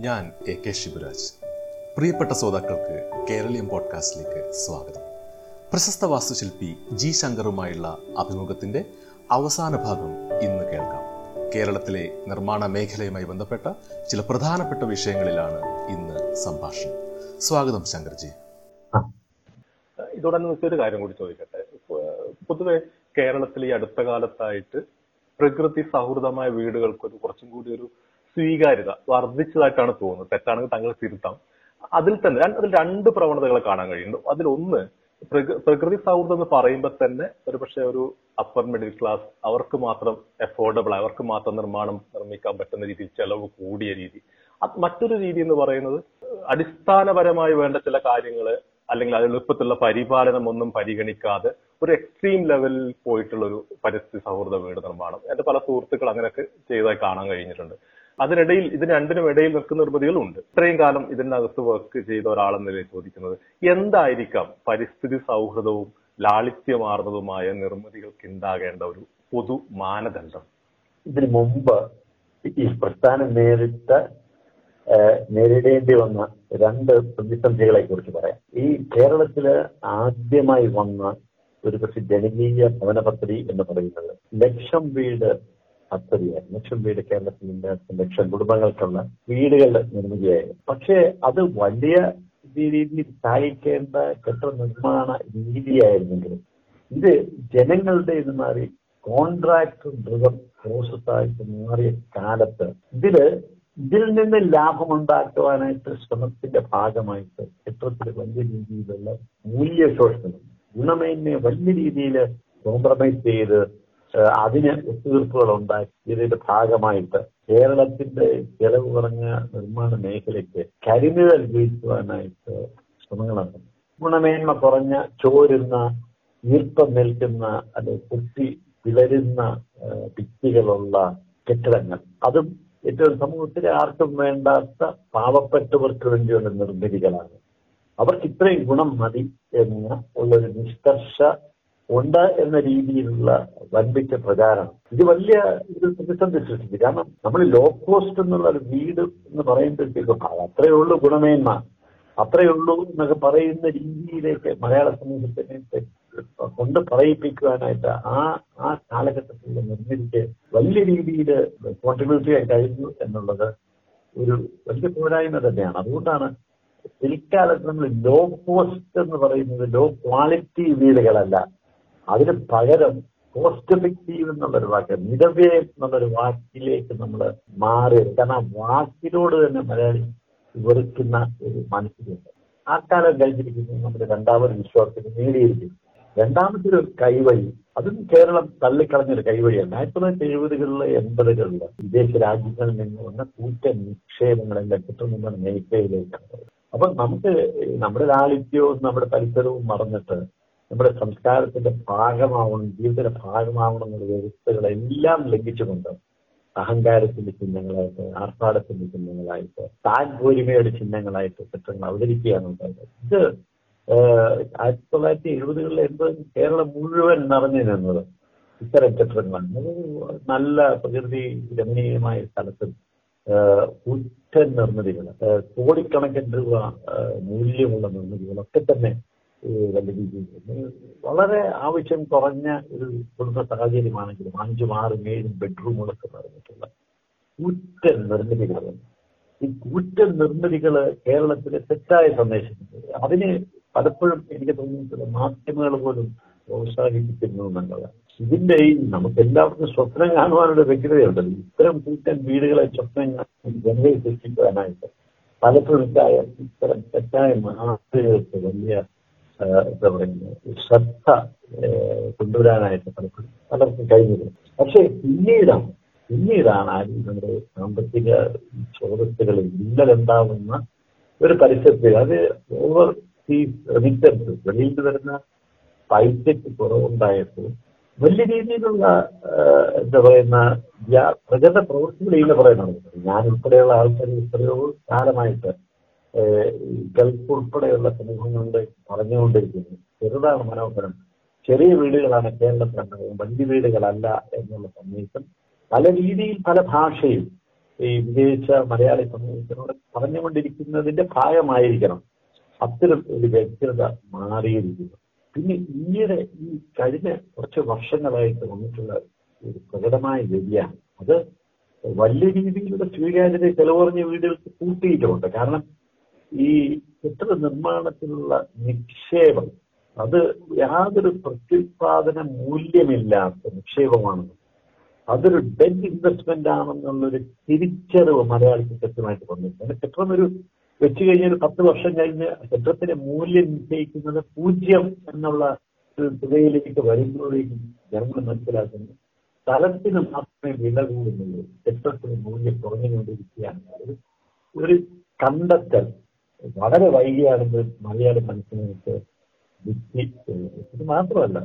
ഞാൻ A K Shivraj. പ്രിയപ്പെട്ട ശ്രോതാക്കൾക്ക് കേരളീയം പോഡ്കാസ്റ്റിലേക്ക് സ്വാഗതം. പ്രശസ്ത വാസ്തുശില്പി ജി ശങ്കറുമായുള്ള അഭിമുഖത്തിന്റെ അവസാന ഭാഗം ഇന്ന് കേൾക്കാം. കേരളത്തിലെ നിർമ്മാണ മേഖലയുമായി ബന്ധപ്പെട്ട ചില പ്രധാനപ്പെട്ട വിഷയങ്ങളിലാണ് ഇന്ന് സംഭാഷണം. സ്വാഗതം ശങ്കർജി. ഇതോടനുബന്ധിച്ച് ഒരു കാര്യം കൂടി ചോദിക്കട്ടെ. പൊതുവെ കേരളത്തിൽ ഈ അടുത്ത കാലത്തായിട്ട് പ്രകൃതി സൗഹൃദമായ വീടുകൾക്ക് ഒരു കുറച്ചും കൂടി ഒരു സ്വീകാര്യത വർദ്ധിച്ചതായിട്ടാണ് തോന്നുന്നത്. തെറ്റാണെങ്കിൽ താങ്കൾ തിരുത്താം. അതിൽ തന്നെ അതിൽ രണ്ട് പ്രവണതകളെ കാണാൻ കഴിയുന്നു അതിലൊന്ന് പ്രകൃതി സൗഹൃദം എന്ന് പറയുമ്പോൾ തന്നെ ഒരു പക്ഷെ ഒരു അപ്പർ മിഡിൽ ക്ലാസ് അവർക്ക് മാത്രം അഫോർഡബിൾ അവർക്ക് മാത്രം നിർമ്മാണം നിർമ്മിക്കാൻ പറ്റുന്ന രീതിയിൽ ചെലവ് കൂടിയ രീതി. മറ്റൊരു രീതി എന്ന് പറയുന്നത് അടിസ്ഥാനപരമായി വേണ്ട ചില കാര്യങ്ങൾ അല്ലെങ്കിൽ അതിൽ എളുപ്പത്തിലുള്ള പരിപാലനം ഒന്നും പരിഗണിക്കാതെ ഒരു എക്സ്ട്രീം ലെവലിൽ പോയിട്ടുള്ള ഒരു പരിസ്ഥിതി സൗഹൃദ വീട് നിർമ്മാണം. എന്റെ പല സുഹൃത്തുക്കൾ അങ്ങനെയൊക്കെ ചെയ്തതായി കാണാൻ കഴിഞ്ഞിട്ടുണ്ട്. അതിനിടയിൽ ഇതിന് രണ്ടിനും ഇടയിൽ നിൽക്കുന്ന നിർമ്മിതികളുണ്ട് ഇത്രയും കാലം ഇതിനകത്ത് വർക്ക് ചെയ്ത ഒരാളെന്ന നിലയിൽ ചോദിക്കുന്നത്? എന്തായിരിക്കാം പരിസ്ഥിതി സൗഹൃദവും ലാളിത്യമാർന്നതുമായ നിർമ്മിതികൾക്ക് ഉണ്ടാകേണ്ട ഒരു പൊതു മാനദണ്ഡം? ഇതിനു മുമ്പ് ഈ പ്രസ്ഥാനം നേരിട്ട നേരിടേണ്ടി വന്ന രണ്ട് പ്രതിസന്ധികളെ കുറിച്ച് പറയാം. ഈ കേരളത്തിൽ ആദ്യമായി വന്ന ഒരു പക്ഷെ ജനകീയ ഭവന പദ്ധതി എന്ന് പറയുന്നത് ലക്ഷം വീട് പദ്ധതിയായിരുന്നു. ലക്ഷം വീട് കേരളത്തിന്റെ ലക്ഷം കുടുംബങ്ങൾക്കുള്ള വീടുകളുടെ നിർമ്മിതിയായിരുന്നു പക്ഷേ അത് വലിയ രീതിയിൽ സഹായിക്കേണ്ട കെട്ടിട നിർമ്മാണ രീതിയായിരുന്നെങ്കിലും ഇത് ജനങ്ങളുടെ ഇത് മാറി കോൺട്രാക്ട് മൃഗം പ്രോസസ്സായിട്ട് മാറിയ കാലത്ത് ഇതിൽ ഇതിൽ നിന്ന് ലാഭമുണ്ടാക്കുവാനായിട്ട് ശ്രമത്തിന്റെ ഭാഗമായിട്ട് ചിത്രത്തിൽ വലിയ രീതിയിലുള്ള മൂല്യശോഷണം ഗുണമേന്മയെ വലിയ രീതിയിൽ കോംപ്രമൈസ് ചെയ്ത് അതിന് ഒത്തുതീർപ്പുകൾ ഉണ്ടാക്കിയതിന്റെ ഭാഗമായിട്ട് കേരളത്തിന്റെ ചെലവ് കുറഞ്ഞ നിർമ്മാണ മേഖലയ്ക്ക് കരിനിഴൽ വീഴ്ത്തുവാനായിട്ട് ശ്രമങ്ങൾ നടന്നു ഗുണമേന്മ കുറഞ്ഞ ചോരുന്ന ഈർപ്പം നിൽക്കുന്ന അത് കുത്തി പിളരുന്ന ഭിത്തികളുള്ള കെട്ടിടങ്ങൾ. അതും ഏറ്റവും സമൂഹത്തിൽ ആർക്കും വേണ്ടാത്ത പാവപ്പെട്ടവർക്ക് വേണ്ടിയുള്ള നിർമ്മിതികളാണ്. അവർക്ക് ഇത്രയും ഗുണം മതി എന്ന ഉള്ളൊരു നിഷ്കർഷ ഉണ്ട് എന്ന രീതിയിലുള്ള വൻപിച്ച പ്രചാരണം. ഇത് വലിയ ഒരു പ്രതിസന്ധി സൃഷ്ടിച്ചു. കാരണം നമ്മൾ ലോ കോസ്റ്റ് എന്നുള്ള ഒരു വീട് എന്ന് പറയുമ്പോഴത്തേക്കും അത്രയേ ഉള്ളൂ ഗുണമേന്മ. അത്രയേ ഉള്ളൂ എന്നൊക്കെ പറയുന്ന രീതിയിലേക്ക് മലയാള സമൂഹത്തിനെ കൊണ്ട് പറയിപ്പിക്കുവാനായിട്ട് ആ ആ കാലഘട്ടത്തിൽ നിർമ്മിച്ച് വലിയ രീതിയിൽ കോൺട്രിബ്യൂട്ട് ചെയ്യാൻ കഴിഞ്ഞു എന്നുള്ളത് ഒരു വലിയ പോരായ്മ തന്നെയാണ്. അതുകൊണ്ടാണ് പിൽക്കാലത്ത് നമ്മൾ ലോ കോസ്റ്റ് എന്ന് പറയുന്നത് ലോ ക്വാളിറ്റി വീടുകളല്ല. അതിന് പകരം കോസ്റ്റ് എഫക്റ്റീവ് എന്നുള്ളൊരു വാക്ക് നിരവേ എന്നുള്ളൊരു വാക്കിലേക്ക് നമ്മൾ മാറി കാരണം ആ വാക്കിനോട് തന്നെ മലയാളി വെറുക്കുന്ന ഒരു മനസ്സിലുണ്ട് ആ കാലം കഴിഞ്ഞിരിക്കുന്നു നമ്മുടെ രണ്ടാമത് വിശ്വാസത്തിന് നേടിയിരിക്കുന്നു. രണ്ടാമത്തെ ഒരു കൈവഴി അതും കേരളം തള്ളിക്കളഞ്ഞൊരു കൈവഴിയാണ് ആയിരത്തി തൊള്ളായിരത്തി എഴുപതുകളിലെ എൺപതുകളിൽ വിദേശ രാജ്യങ്ങളിൽ നിന്ന് വന്ന നിക്ഷേപങ്ങളെ നിക്ഷേപങ്ങളെല്ലാം കിട്ടുന്ന മേഖലയിലേക്കാണ് അപ്പൊ നമുക്ക് നമ്മുടെ ലാളിത്യവും നമ്മുടെ പരിസരവും മറന്നിട്ട് നമ്മുടെ സംസ്കാരത്തിന്റെ ഭാഗമാവണം ജീവിതത്തിന്റെ ഭാഗമാവണം എന്നുള്ള വ്യവസ്ഥകളെല്ലാം ലംഘിച്ചുകൊണ്ട് അഹങ്കാരത്തിന്റെ ചിഹ്നങ്ങളായിട്ട് ആർഭാടത്തിന്റെ ചിഹ്നങ്ങളായിട്ട് താൻ പോരിമയുടെ ചിഹ്നങ്ങളായിട്ട് ചിത്രങ്ങൾ അവതരിക്കുകയാണ് ഉണ്ടായത് ഇത് ആയിരത്തി തൊള്ളായിരത്തി എഴുപതുകളിൽ എൺപത് കേരളം മുഴുവൻ നിറഞ്ഞു നിന്നത് ഇത്തരം ചിത്രങ്ങളാണ് നല്ല പ്രകൃതി രമണീയമായ സ്ഥലത്ത് ഉറ്റ നിർമ്മിതികൾ കോടിക്കണക്കിന് രൂപ മൂല്യമുള്ള നിർമ്മിതികളൊക്കെ തന്നെ വളരെ ആവശ്യം കുറഞ്ഞ ഒരു കുടുംബ സാഹചര്യമാണെങ്കിലും അഞ്ചും ആറും ഏഴും ബെഡ്റൂമുകളൊക്കെ പറഞ്ഞിട്ടുള്ള കൂറ്റൻ നിർമ്മിതികൾ ഈ കൂറ്റൻ നിർമ്മിതികൾ കേരളത്തിലെ തെറ്റായ സന്ദേശം അതിന് പലപ്പോഴും എനിക്ക് തോന്നിയിട്ടുള്ള മാധ്യമങ്ങൾ പോലും പ്രോത്സാഹിപ്പിക്കുന്നു എന്നുള്ളതാണ്. ഇതിന്റെ ഈ നമുക്ക് എല്ലാവർക്കും സ്വപ്നം കാണുവാനുള്ള വ്യക്തതയുണ്ടല്ലോ ഇത്തരം കൂറ്റൻ വീടുകളെ സ്വപ്നം ജനതയെ സൃഷ്ടിക്കുവാനായിട്ട് പലപ്പോഴും ഇത്തരം തെറ്റായ മാതൃകൾക്ക് വലിയ എന്താ പറയുന്നത് ശ്രദ്ധ കൊണ്ടുവരാനായിട്ട് പലപ്പോഴും പലർക്കും കഴിഞ്ഞത് പക്ഷേ പിന്നീടാണ് പിന്നീടാണ് ആരും നമ്മുടെ സാമ്പത്തിക സ്രോതസ്സുകൾ ഇല്ലലുണ്ടാവുന്ന ഒരു പരിസരത്തിൽ അത് ഓവർ സീസ് റെമിറ്റൻസ് വെളിയിൽ വരുന്ന പൈസയ്ക്ക് കുറവുണ്ടായപ്പോൾ വലിയ രീതിയിലുള്ള എന്താ പറയുന്ന പ്രകൃത പ്രവൃത്തികൾ ഇല്ല പറയുന്നത് ഞാൻ ഉൾപ്പെടെയുള്ള ആൾക്കാർ എത്രയോ കാലമായിട്ട് ഗൾഫ് ഉൾപ്പെടെയുള്ള സമൂഹങ്ങളുടെ പറഞ്ഞുകൊണ്ടിരിക്കുന്നത് ചെറുതാണ് മനോഹരം. ചെറിയ വീടുകളാണ് കേരളത്തിലുണ്ടാകുന്നത് വലിയ വീടുകളല്ല എന്നുള്ള സന്ദേശം പല രീതിയിൽ പല ഭാഷയും ഈ വിദേശ മലയാളി സമൂഹത്തിനോട് പറഞ്ഞുകൊണ്ടിരിക്കുന്നതിന്റെ ഭാഗമായിരിക്കണം അത്തരം ഒരു വ്യക്തത മാറിയിരിക്കുന്നു. പിന്നെ ഈയിടെ ഈ കഴിഞ്ഞ കുറച്ച് വർഷങ്ങളായിട്ട് വന്നിട്ടുള്ള ഒരു പ്രകടമായ വ്യതിയാനം. അത് വലിയ രീതിയിലുള്ള സ്വീകാര്യത ചെലവറിഞ്ഞ വീടുകൾക്ക് കൂട്ടിയിട്ടുമുണ്ട്. കാരണം ഈ കെട്ടിട നിർമ്മാണത്തിലുള്ള നിക്ഷേപം അത് യാതൊരു പ്രത്യുത്പാദന മൂല്യമില്ലാത്ത നിക്ഷേപമാണെന്ന് അതൊരു ഡെഡ് ഇൻവെസ്റ്റ്മെന്റ് ആണെന്നുള്ളൊരു തിരിച്ചറിവ് മലയാളിക്ക് കൃത്യമായിട്ട് വന്നിട്ടുണ്ട്. കെട്ടിടം ഒരു വെച്ചു കഴിഞ്ഞ ഒരു പത്ത് വർഷം കഴിഞ്ഞ് കെട്ടിടത്തിന്റെ മൂല്യം നിശ്ചയിക്കുന്നത് പൂജ്യം എന്നുള്ള ഒരു തുകയിലേക്ക് വരുമ്പോഴേക്കും ജനങ്ങൾ മനസ്സിലാക്കുന്നു സ്ഥലത്തിന് മാത്രമേ വില കൂടുന്നുള്ളൂ കെട്ടിടത്തിന് മൂല്യം കുറഞ്ഞുകൊണ്ടിരിക്കുകയാണ്. ഒരു ഒരു കണ്ടെത്തൽ വളരെ വൈകിയാണെന്ന് മലയാളി മനസ്സിനകത്ത് ബുദ്ധി ഇത് മാത്രമല്ല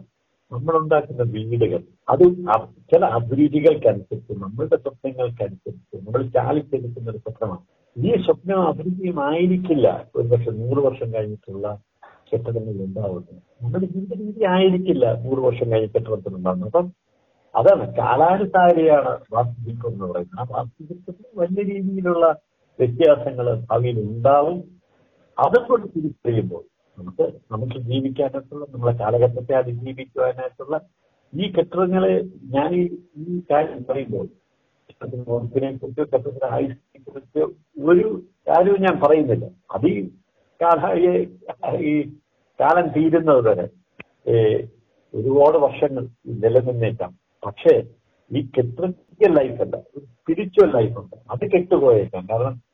നമ്മളുണ്ടാക്കുന്ന വീടുകൾ അത് ചില അഭിരുചികൾക്കനുസരിച്ച് നമ്മളുടെ സ്വപ്നങ്ങൾക്കനുസരിച്ച് നമ്മൾ ചാലിച്ചെടുക്കുന്ന ഒരു സ്വപ്നമാണ്. ഈ സ്വപ്നം അഭിരുചിയുമായിരിക്കില്ല. ഒരു പക്ഷെ നൂറ് വർഷം കഴിഞ്ഞിട്ടുള്ള കെട്ടിടങ്ങളിൽ ഉണ്ടാവുന്നത് നമ്മുടെ ജീവിത രീതി ആയിരിക്കില്ല നൂറ് വർഷം കഴിഞ്ഞ കെട്ടിടത്തിൽ ഉണ്ടാകുന്നത് അപ്പം അതാണ് കാലാനുസാരിയാണ് വാസ്തുശില്പം എന്ന് പറയുന്നത്. ആ വാസ്തുശില്പത്തിൽ വലിയ രീതിയിലുള്ള വ്യത്യാസങ്ങൾ ഭാവിയിൽ ഉണ്ടാവും. അതുകൊണ്ട് തിരിച്ചറിയുമ്പോൾ നമുക്ക് നമുക്ക് ജീവിക്കാനായിട്ടുള്ള നമ്മളെ കാലഘട്ടത്തെ അതിജീവിക്കുവാനായിട്ടുള്ള ഈ കെട്ടിടങ്ങളെ ഞാൻ ഈ കാര്യം പറയുമ്പോൾ നോർത്തിനെ കുറിച്ച് കെട്ടിടത്തിന്റെ ആയുസിനെ കുറിച്ച് ഒരു കാര്യവും ഞാൻ പറയുന്നില്ല. അത് ഈ ഈ- കാലം തീരുന്നത് വരെ ഒരുപാട് വർഷങ്ങൾ നിലനിന്നേക്കാം. പക്ഷേ ഈ കെട്ടിട ലൈഫ് അല്ല ഒരു സ്പിരിച്വൽ ലൈഫ് ഉണ്ട്. അത് കെട്ടുപോയേക്കാം. കാരണം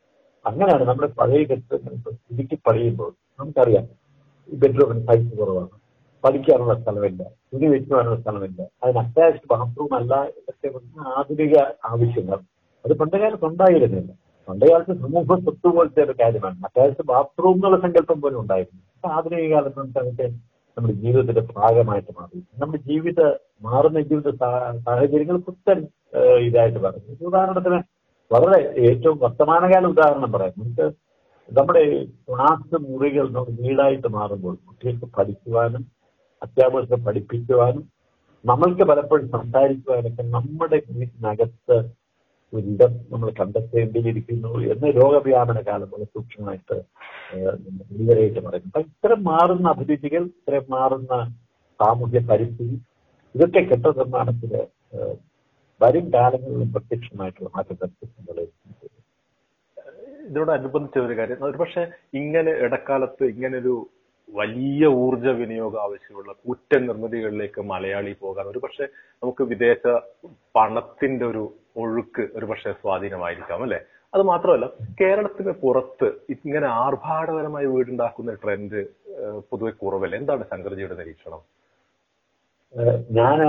അങ്ങനെയാണ് നമ്മുടെ പഴയ കെട്ടിടങ്ങൾ പുതുക്കി പണിയുമ്പോൾ നമുക്കറിയാം ബെഡ്റൂമിന് സൈസ് കുറവാണ്. പഠിക്കാനുള്ള സ്ഥലമില്ല തുണി വെക്കുവാനുള്ള സ്ഥലമില്ല. അതിന് അറ്റാച്ച്ഡ് ബാത്റൂം അല്ല എന്നൊക്കെ ആധുനിക ആവശ്യങ്ങൾ. അത് പണ്ടുകാലത്ത് ഉണ്ടായിരുന്നില്ല. പണ്ടുകാലത്ത് സമൂഹ സ്വത്ത് പോലത്തെ ഒരു കാര്യമാണ്. അറ്റാച്ച്ഡ് ബാത്റൂം എന്നുള്ള സങ്കല്പം പോലും ഉണ്ടായിരുന്നു ആധുനിക കാലത്ത് നമുക്ക് അതൊക്കെ നമ്മുടെ ജീവിതത്തിന്റെ ഭാഗമായിട്ട് മാറി. നമ്മുടെ ജീവിത മാറുന്ന ജീവിത സാഹചര്യങ്ങൾ പുത്തൻ ഇതായിട്ട് പറഞ്ഞു ഉദാഹരണത്തിന് വളരെ ഏറ്റവും വർത്തമാനകാല ഉദാഹരണം പറയാം. നമുക്ക് നമ്മുടെ ക്ലാസ് മുറികൾ നമ്മുടെ വീടായിട്ട് മാറുമ്പോൾ കുട്ടികൾക്ക് പഠിക്കുവാനും അധ്യാപകർക്ക് പഠിപ്പിക്കുവാനും നമ്മൾക്ക് പലപ്പോഴും സംസാരിക്കുവാനൊക്കെ നമ്മുടെ വീട്ടിനകത്ത് ഒരിടം നമ്മൾ കണ്ടെത്തേണ്ടിയിരിക്കുന്നു എന്ന് രോഗവ്യാപന കാലം വളരെ സൂക്ഷ്മമായിട്ട് ഭീകരമായിട്ട് പറയുന്നു. അപ്പൊ ഇത്തരം മാറുന്ന അഭിരുചികൾ ഇത്തരം മാറുന്ന സാമൂഹ്യ പരിസ്ഥിതി ഇതൊക്കെ ഏഹ്, വരും കാലങ്ങളിലും പ്രത്യക്ഷമായിട്ടുള്ള മാറ്റം വരുത്തുന്നത് ഇതിനോടനുബന്ധിച്ച ഒരു കാര്യം. ഒരുപക്ഷെ ഇങ്ങനെ ഇടക്കാലത്ത് ഇങ്ങനെ ഒരു വലിയ ഊർജ വിനിയോഗം ആവശ്യമുള്ള കുറ്റ നിർമ്മിതികളിലേക്ക് മലയാളി പോകാൻ ഒരുപക്ഷെ നമുക്ക് വിദേശ പണത്തിന്റെ ഒരു ഒഴുക്ക് ഒരുപക്ഷെ സ്വാധീനമായിരിക്കാം അല്ലെ? അത് മാത്രമല്ല കേരളത്തിന് പുറത്ത് ഇങ്ങനെ ആർഭാടകരമായി വീടുണ്ടാക്കുന്ന ട്രെൻഡ് പൊതുവെ കുറവല്ലേ? എന്താണ് ശങ്കർജിയുടെ നിരീക്ഷണം? ഞാൻ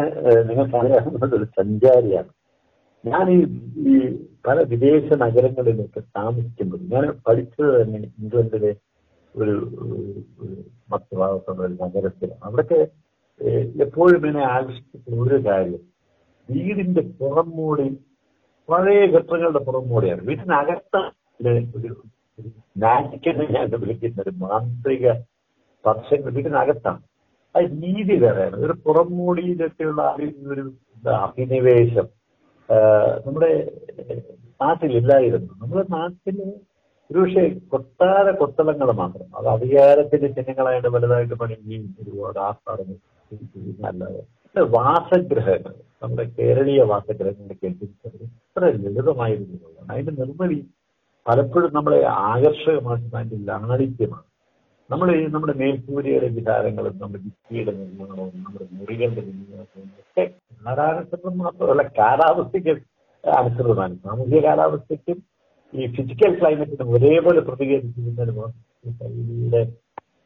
നിങ്ങൾക്ക് അറിയാവുന്നത് ഒരു സഞ്ചാരിയാണ്. ഞാൻ ഈ ഈ പല വിദേശ നഗരങ്ങളിലൊക്കെ താമസിക്കുമ്പോൾ ഞാൻ പഠിച്ചത് തന്നെ ഇംഗ്ലണ്ടിലെ ഒരു മറ്റു ഭാഗത്തുള്ള ഒരു നഗരത്തിൽ അവിടൊക്കെ എപ്പോഴും എന്നെ ആകർഷിക്കുന്ന ഒരു കാര്യം വീടിന്റെ പുറം മൂടി പഴയ ഘട്ടങ്ങളുടെ പുറം മൂടിയാണ്. വീട്ടിനകത്ത് ഒരു മാജിക്കെന്ന് ഞാൻ വിളിക്കുന്ന ഒരു മാന്ത്രിക സ്പർശങ്ങൾ വീട്ടിനകത്താണ്. ആ രീതി വേറെയാണ്. ഒരു പുറംമൂടിയിലൊക്കെയുള്ള ഒരു അഭിനിവേശം നമ്മുടെ നാട്ടിലില്ലായിരുന്നു. നമ്മുടെ നാട്ടിൽ ഒരുപക്ഷെ കൊട്ടാര കൊത്തളങ്ങൾ മാത്രം. അത് അധികാരത്തിന്റെ ചിഹ്നങ്ങളായിട്ട് വലുതായിട്ട് പണിയുകയും ഒരുപാട് ആസ്ഥാനങ്ങൾ അല്ലാതെ വാസഗ്രഹങ്ങൾ. നമ്മുടെ കേരളീയ വാസഗ്രഹങ്ങളൊക്കെ എടുത്തിട്ട് ഇത്ര ലളിതമായിരുന്നു അതിന്റെ നിർമ്മിതി പലപ്പോഴും നമ്മളെ ആകർഷകമാക്കുന്ന അതിന്റെ ലാളിത്യമാണ്. നമ്മൾ ഈ നമ്മുടെ മേൽക്കൂരയുടെ വിചാരങ്ങളും നമ്മുടെ ഭിത്തിയുടെ നിർമ്മാണവും നമ്മുടെ മുറികളുടെ നിർമ്മാണവും ഒക്കെ കാലാനുസൃതം മാത്രമല്ല കാലാവസ്ഥയ്ക്ക് അനുസൃതമാണ്. സാമൂഹിക കാലാവസ്ഥയ്ക്കും ഈ ഫിസിക്കൽ ക്ലൈമറ്റിനും ഒരേപോലെ പ്രതികരിക്കുന്നതിന് ശൈലിയുടെ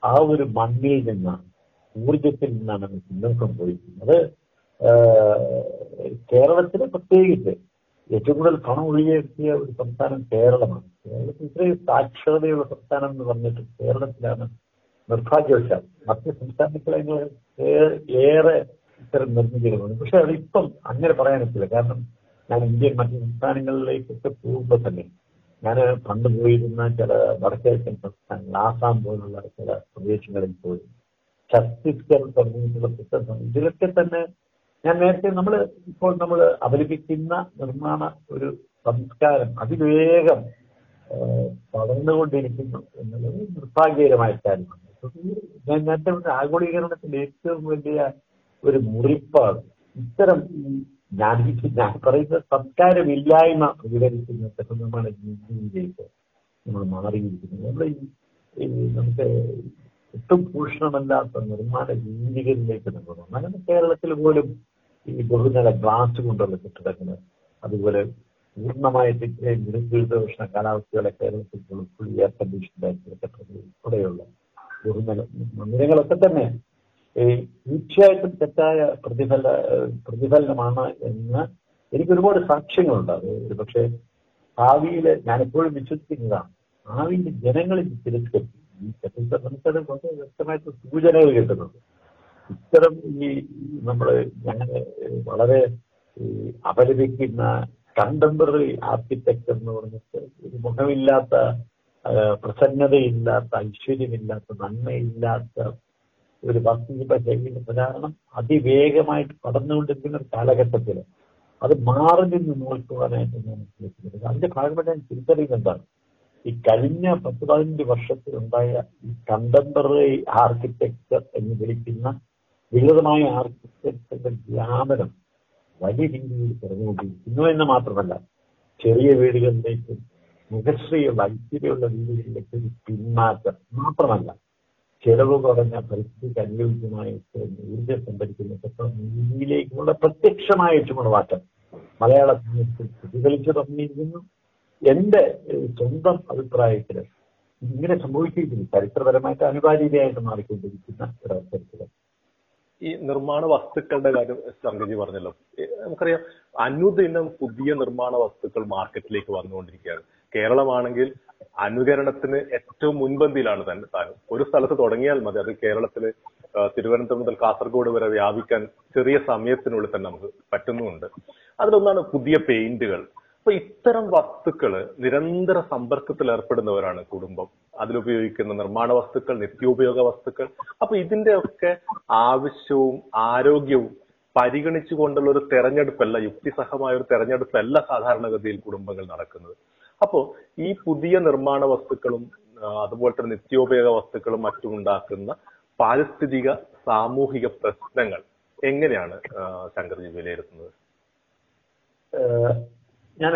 ആ ഒരു മണ്ണിൽ നിന്നാണ് ഊർജത്തിൽ നിന്നാണ് നമുക്ക് സംഭവിക്കുന്നത്. കേരളത്തിന് പ്രത്യേകിച്ച് ഏറ്റവും കൂടുതൽ പണം ഒഴുകിയെത്തിയ ഒരു സംസ്ഥാനം കേരളമാണ്. കേരളത്തിൽ ഇത്രയും സാക്ഷരതയുള്ള സംസ്ഥാനം എന്ന് പറഞ്ഞിട്ട് കേരളത്തിലാണ് നിർഭാഗ്യവശാൽ മറ്റ് സംസ്ഥാനങ്ങളെ ഏറെ ഇത്തരം നിർമ്മിച്ചിരുന്നത് പക്ഷെ അതിപ്പം അങ്ങനെ പറയാൻ പറ്റില്ല കാരണം ഞാൻ ഇന്ത്യൻ മറ്റ് സംസ്ഥാനങ്ങളിലേക്കൊക്കെ പോകുമ്പോൾ തന്നെ ഞാൻ പണ്ട് പോയിരുന്ന ചില വടക്കേക്കൻ സംസ്ഥാനങ്ങൾ ആസാം പോലുള്ള ചില പ്രദേശങ്ങളിൽ പോയി ഛത്തീസ്ഗഡ് തുടങ്ങിയിട്ടുള്ള പുസ്തകം ഇതിലൊക്കെ തന്നെ ഞാൻ നേരത്തെ നമ്മൾ ഇപ്പോൾ നമ്മൾ അവലംബിക്കുന്ന നിർമ്മാണ ഒരു സംസ്കാരം അതിവേഗം വളർന്നുകൊണ്ടിരിക്കുന്നു എന്നുള്ളത് നിർഭാഗ്യകരമായ കാര്യമാണ്. ഞാൻ നേരത്തെ ആഗോളീകരണത്തിന്റെ ഏറ്റവും വലിയ ഒരു മുറിപ്പാണ്. ഇത്തരം ഞാൻ ഞാൻ പറയുന്ന സംസ്കാരമില്ലായ്മ വിവരിക്കുന്ന നിർമ്മാണ രീതിയിലേക്ക് നമ്മൾ മാറിയിരിക്കുന്നത് നമ്മൾ നമുക്ക് ഒട്ടും ഭൂഷണമല്ലാത്ത നിർമ്മാണ രീതികളിലേക്ക് നമ്മൾ വന്നു അങ്ങനെ കേരളത്തിൽ പോലും ഈ ബഹുനില ഗ്ലാസ് കൊണ്ടുള്ള കെട്ടിടങ്ങൾ അതുപോലെ പൂർണമായ ദുരിതോഷണ കാലാവസ്ഥകളെ കേരളത്തിൽ ഫുൾ എയർ കണ്ടീഷൻ കെട്ടിടങ്ങൾ ഉൾപ്പെടെയുള്ള ബഹുനില മന്ദിരങ്ങളൊക്കെ തന്നെ തീർച്ചയായിട്ടും തെറ്റായ പ്രതിഫല പ്രതിഫലനമാണ് എന്ന് എനിക്ക് ഒരുപാട് സാക്ഷ്യങ്ങളുണ്ട്. അത് ഒരു പക്ഷേ ഭാവിയിൽ ഞാനെപ്പോഴും വിശ്വസിക്കുന്നതാണ്. ഭാവിയിൽ ജനങ്ങളിൽ തിരസ്കരിക്കും. ഈ മനസ്സിലും വളരെ വ്യക്തമായിട്ട് സൂചനകൾ കിട്ടുന്നുണ്ട് ഇത്തരം ഈ നമ്മൾ അങ്ങനെ വളരെ അപലപിക്കുന്ന കണ്ടംപററി ആർക്കിടെക്ചർ എന്ന് പറഞ്ഞിട്ട് ഒരു മുഖമില്ലാത്ത പ്രസന്നതയില്ലാത്ത ഐശ്വര്യമില്ലാത്ത നന്മയില്ലാത്ത ഒരു വാസ്തുശില്പ ശൈലിയുടെ പ്രചാരണം അതിവേഗമായിട്ട് പടർന്നുകൊണ്ടിരിക്കുന്ന ഒരു കാലഘട്ടത്തിൽ അത് മാറി നിന്ന് നോക്കുവാനായിട്ട് ഞാൻ അതിന്റെ ഭാഗമായിട്ട് ഞാൻ തിരിച്ചറിയുന്നത് എന്താണ്? ഈ കഴിഞ്ഞ പത്ത് പതിനഞ്ച് വർഷത്തിലുണ്ടായ ഈ കണ്ടംപററി ആർക്കിടെക്ചർ എന്ന് വിളിക്കുന്ന വികൃതമായ ആർക്കിടെക്ചറിന്റെ വ്യാപനം വലിയ രീതിയിൽ കുറഞ്ഞുകൊണ്ടിരിക്കുന്നു എന്ന് മാത്രമല്ല ചെറിയ വീടുകളിലേക്ക് മുഖശ്രീയുള്ള ഐശ്വര്യമുള്ള വീടുകളിലേക്ക് ഒരു പിന്മാറ്റം മാത്രമല്ല ചെലവ് കുറഞ്ഞ പരിസ്ഥിതിക്ക് അനുയോജ്യമായ ഊർജം സംഭരിക്കുന്ന രീതിയിലേക്കുള്ള പ്രത്യക്ഷമായ മാറ്റം മലയാള സാഹിത്യത്തിൽ പ്രതിഫലിച്ചു തുടങ്ങിയിരിക്കുന്നു എന്റെ സ്വന്തം അഭിപ്രായത്തിൽ ഇങ്ങനെ സംഭവിച്ചിരിക്കുന്നു. ചരിത്രപരമായിട്ട് അനിവാര്യതയായിട്ട് മാറിക്കൊണ്ടിരിക്കുന്ന ഒരവസരത്തിൽ ഈ നിർമ്മാണ വസ്തുക്കളുടെ കാര്യം സംഗതി പറഞ്ഞല്ലോ. നമുക്കറിയാം അനുദിനം പുതിയ നിർമ്മാണ വസ്തുക്കൾ മാർക്കറ്റിലേക്ക് വന്നുകൊണ്ടിരിക്കുകയാണ്. കേരളമാണെങ്കിൽ അനുകരണത്തിന് ഏറ്റവും മുൻപന്തിയിലാണ് തന്നെ താൻ ഒരു സ്ഥലത്ത് തുടങ്ങിയാൽ മതി. അത് കേരളത്തിൽ തിരുവനന്തപുരം മുതൽ കാസർഗോഡ് വരെ വ്യാപിക്കാൻ ചെറിയ സമയത്തിനുള്ളിൽ തന്നെ നമുക്ക് പറ്റുന്നുമുണ്ട് അതിലൊന്നാണ് പുതിയ പെയിന്റുകൾ. അപ്പൊ ഇത്തരം വസ്തുക്കൾ നിരന്തര സമ്പർക്കത്തിൽ ഏർപ്പെടുന്നവരാണ് കുടുംബം. അതിലുപയോഗിക്കുന്ന നിർമ്മാണ വസ്തുക്കൾ നിത്യോപയോഗ വസ്തുക്കൾ. അപ്പൊ ഇതിന്റെയൊക്കെ ആവശ്യവും ആരോഗ്യവും പരിഗണിച്ചുകൊണ്ടുള്ള ഒരു തെരഞ്ഞെടുപ്പല്ല യുക്തിസഹമായ ഒരു തെരഞ്ഞെടുപ്പല്ല സാധാരണഗതിയിൽ കുടുംബങ്ങൾ നടക്കുന്നത്. അപ്പോൾ ഈ പുതിയ നിർമ്മാണ വസ്തുക്കളും അതുപോലെ തന്നെ നിത്യോപയോഗ വസ്തുക്കളും മറ്റും ഉണ്ടാക്കുന്ന പാരിസ്ഥിതിക സാമൂഹിക പ്രശ്നങ്ങൾ എങ്ങനെയാണ് ശങ്കർജി വിലയിരുത്തുന്നത്? ഞാൻ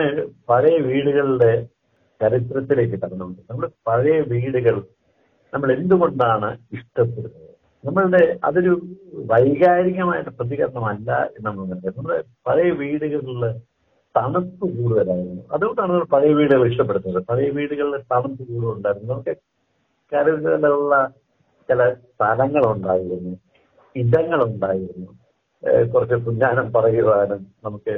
പഴയ വീടുകളുടെ ചരിത്രത്തിലേക്ക് കടന്നുണ്ട് നമ്മൾ പഴയ വീടുകൾ നമ്മൾ എന്തുകൊണ്ടാണ് ഇഷ്ടപ്പെടുന്നത്? നമ്മളുടെ അതൊരു വൈകാരികമായിട്ട് പ്രതികരണമല്ല എന്ന് നമ്മൾ നമ്മുടെ പഴയ വീടുകളിൽ തണുപ്പ് കൂടുതലായിരുന്നു. അതുകൊണ്ടാണ് നമ്മൾ പഴയ വീടുകൾ ഇഷ്ടപ്പെടുന്നത്. പഴയ വീടുകളിൽ തണുപ്പ് കൂടുതലുണ്ടായിരുന്നു. നമുക്ക് കരുതലുള്ള ചില സ്ഥലങ്ങളുണ്ടായിരുന്നു ഇടങ്ങളുണ്ടായിരുന്നു. കുറച്ച് പുഞ്ചാനം പറയുവാനും നമുക്ക്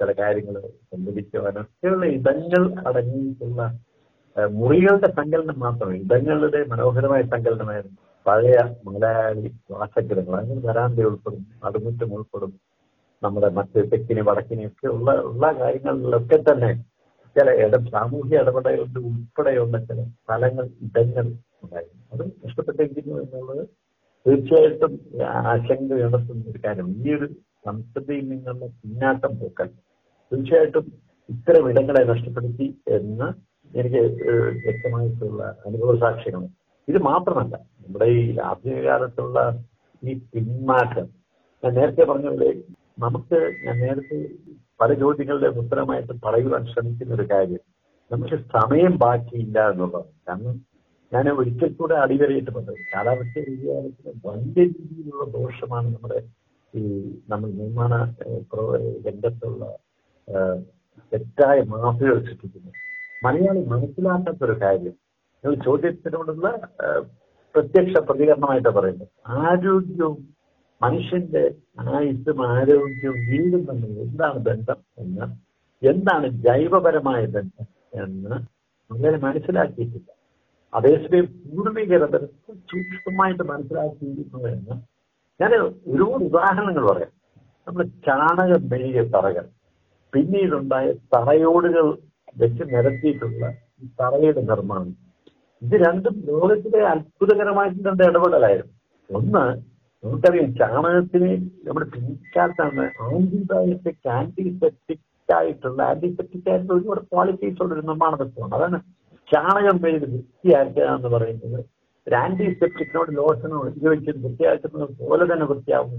ചില കാര്യങ്ങൾ സംഭവിക്കുവാനും ഒക്കെയുള്ള ഇടങ്ങൾ അടങ്ങിയിട്ടുള്ള മുറികളുടെ സങ്കലനം മാത്രമേ ഇടങ്ങളുടെ മനോഹരമായ സങ്കലനമായിരുന്നു. പഴയ മലയാളി വാസഗ്രഹങ്ങൾ അങ്ങനെ വരാന്ത ഉൾപ്പെടും നടുമുറ്റം ഉൾപ്പെടും നമ്മുടെ മറ്റ് തെക്കിനെ വടക്കിനെ ഒക്കെ ഉള്ള ഉള്ള കാര്യങ്ങളിലൊക്കെ തന്നെ ചില ഇട സാമൂഹ്യ ഇടപെടലുകൾ ഉൾപ്പെടെയുള്ള ചില സ്ഥലങ്ങൾ ഇടങ്ങൾ ഉണ്ടായിരുന്നു. അത് നഷ്ടപ്പെട്ടിരിക്കുന്നു എന്നുള്ളത് തീർച്ചയായിട്ടും ആശങ്ക ഉണർത്തുന്ന ഒരു കാര്യം. ഈ ഒരു സംസ്കൃതിയിൽ നിന്നുള്ള പിന്നാക്കം പോക്കൽ തീർച്ചയായിട്ടും ഇത്തരം ഇടങ്ങളെ നഷ്ടപ്പെടുത്തി എന്ന് എനിക്ക് വ്യക്തമായിട്ടുള്ള അനുഭവ സാക്ഷ്യമാണ് ഇത് മാത്രമല്ല നമ്മുടെ ഈ ആധുനിക കാലത്തുള്ള ഈ പിന്മാറ്റം. ഞാൻ നേരത്തെ പറഞ്ഞ പോലെ നമുക്ക് ഞാൻ നേരത്തെ പല ചോദ്യങ്ങളുടെ ഉത്തരമായിട്ട് പറയുവാൻ ശ്രമിക്കുന്ന ഒരു കാര്യം നമുക്ക് സമയം ബാക്കിയില്ല എന്നുള്ളതാണ്. കാരണം ഞാൻ ഒരിക്കൽ കൂടെ അടിവരയിട്ട് പറഞ്ഞത് കാലാവസ്ഥ വ്യതിയാനത്തിന് വലിയ രീതിയിലുള്ള ദോഷമാണ് നമ്മുടെ ഈ നമ്മൾ നിർമ്മാണ രംഗത്തുള്ള തെറ്റായ മാഫികൾ സൃഷ്ടിക്കുന്നു മലയാളി മനസ്സിലാക്കാത്ത ഒരു കാര്യം. നിങ്ങൾ ചോദ്യത്തിനോടുള്ള പ്രത്യക്ഷ പ്രതികരണമായിട്ട് പറയുന്നത്. ആരോഗ്യവും മനുഷ്യന്റെ ആയുസ്സും ആരോഗ്യവും വീടും തമ്മിൽ എന്താണ് ബന്ധം എന്ന് എന്താണ് ജൈവപരമായ ബന്ധം എന്ന് അങ്ങനെ മനസ്സിലാക്കിയിട്ടില്ല. അതേസമയം പൂർവികർ അത് സൂക്ഷ്മമായിട്ട് മനസ്സിലാക്കിയിരുന്നു എന്ന് ഞാൻ ഒരുപാട് ഉദാഹരണങ്ങൾ പറയാം. നമ്മുടെ ചാണകം മെഴുകിയ തറകൾ. പിന്നീടുണ്ടായ തറയോടുകൾ വെച്ച് നിരത്തിയിട്ടുള്ള ഈ തറയുടെ നിർമ്മാണം. ഇത് രണ്ടും ലോകത്തിലെ അത്ഭുതകരമായിട്ടുള്ള രണ്ട് ഇടപെടലായിരുന്നു. ഒന്ന് നമുക്കറിയാം ചാണകത്തിന് നമ്മുടെ പിൻകാലത്താണ് ആന്റിബയോട്ടിക് ആന്റിസെപ്റ്റിക് ആയിട്ടുള്ള ആന്റിസെപ്റ്റിക് ആയിട്ടുള്ള ഒരുപാട് ക്വാളിറ്റീസ് ഉള്ള ഒരു നിർമ്മാണ വസ്തുവാണ് അതാണ് ചാണകം പേരിൽ വൃത്തിയാക്കുക എന്ന് പറയുന്നത്. ഒരു ആന്റിസെപ്റ്റിക്കിനോട് ലോഷനോട് ഉപയോഗിച്ച് വൃത്തിയാക്കുന്നത് പോലെ തന്നെ വൃത്തിയാവുന്ന